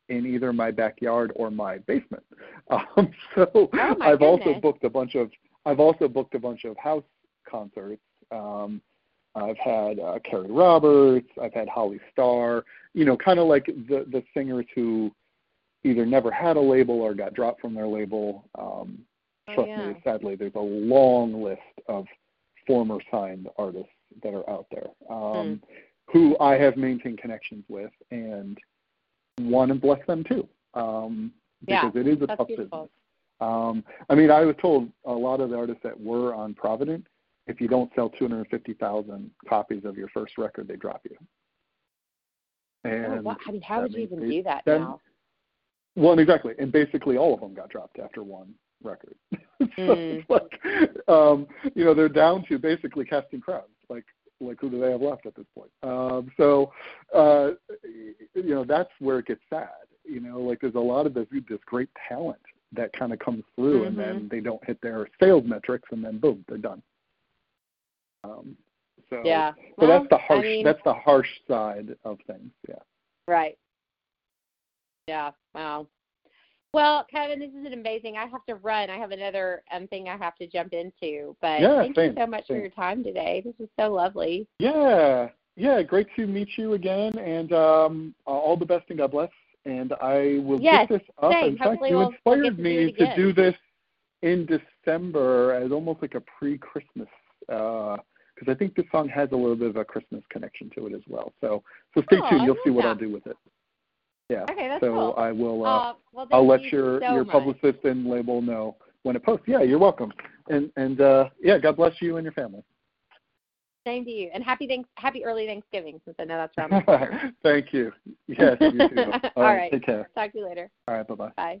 in either my backyard or my basement. Um, so Oh, I've also booked a bunch of I've also booked a bunch of house concerts. Um, I've had uh, Carrie Roberts. I've had Holly Starr. You know, kind of like the the singers who either never had a label or got dropped from their label. Um, Oh, trust yeah. me, sadly, there's a long list of former signed artists that are out there um, who I have maintained connections with and want to bless them too. Um, Yeah, because it is a tough beautiful. business. Um, I mean, I was told a lot of the artists that were on Provident, if you don't sell 250,000 copies of your first record, they drop you. Oh, And wow. I mean, how would you even do that then- now? Well, exactly, and basically all of them got dropped after one record. so Mm. it's like, um, you know, they're down to basically casting crowns. Like, like who do they have left at this point? Um, so, uh, you know, that's where it gets sad. You know, like there's a lot of this this great talent that kind of comes through, and then they don't hit their sales metrics, and then boom, they're done. Um, so, Yeah. so Well, that's the harsh. I mean, that's the harsh side of things. Yeah. Right. Yeah. Wow. Well, Kevin, this is been amazing. I have to run. I have another um, thing I have to jump into. But Yeah, thank same, you so much same. for your time today. This was so lovely. Yeah, yeah, great to meet you again, and um, uh, all the best and God bless. And I will Yes, get this up. same. In fact, Hopefully you we'll- we'll inspired to do me to do this in December as almost like a pre-Christmas, because I think this song has a little bit of a Christmas connection to it as well. So, so stay Oh, tuned. You'll see what that. I'll do with it. Yeah. Okay, that's so cool. I will. Uh, Uh, well, I'll let your so your much. publicist and label know when it posts. Yeah, you're welcome. And and uh, yeah, God bless you and your family. Same to you, and happy thanks, happy early Thanksgiving, since I know that's around. Thank you. Yes, you too. All right. Take care. Talk to you later. All right. Bye-bye. bye.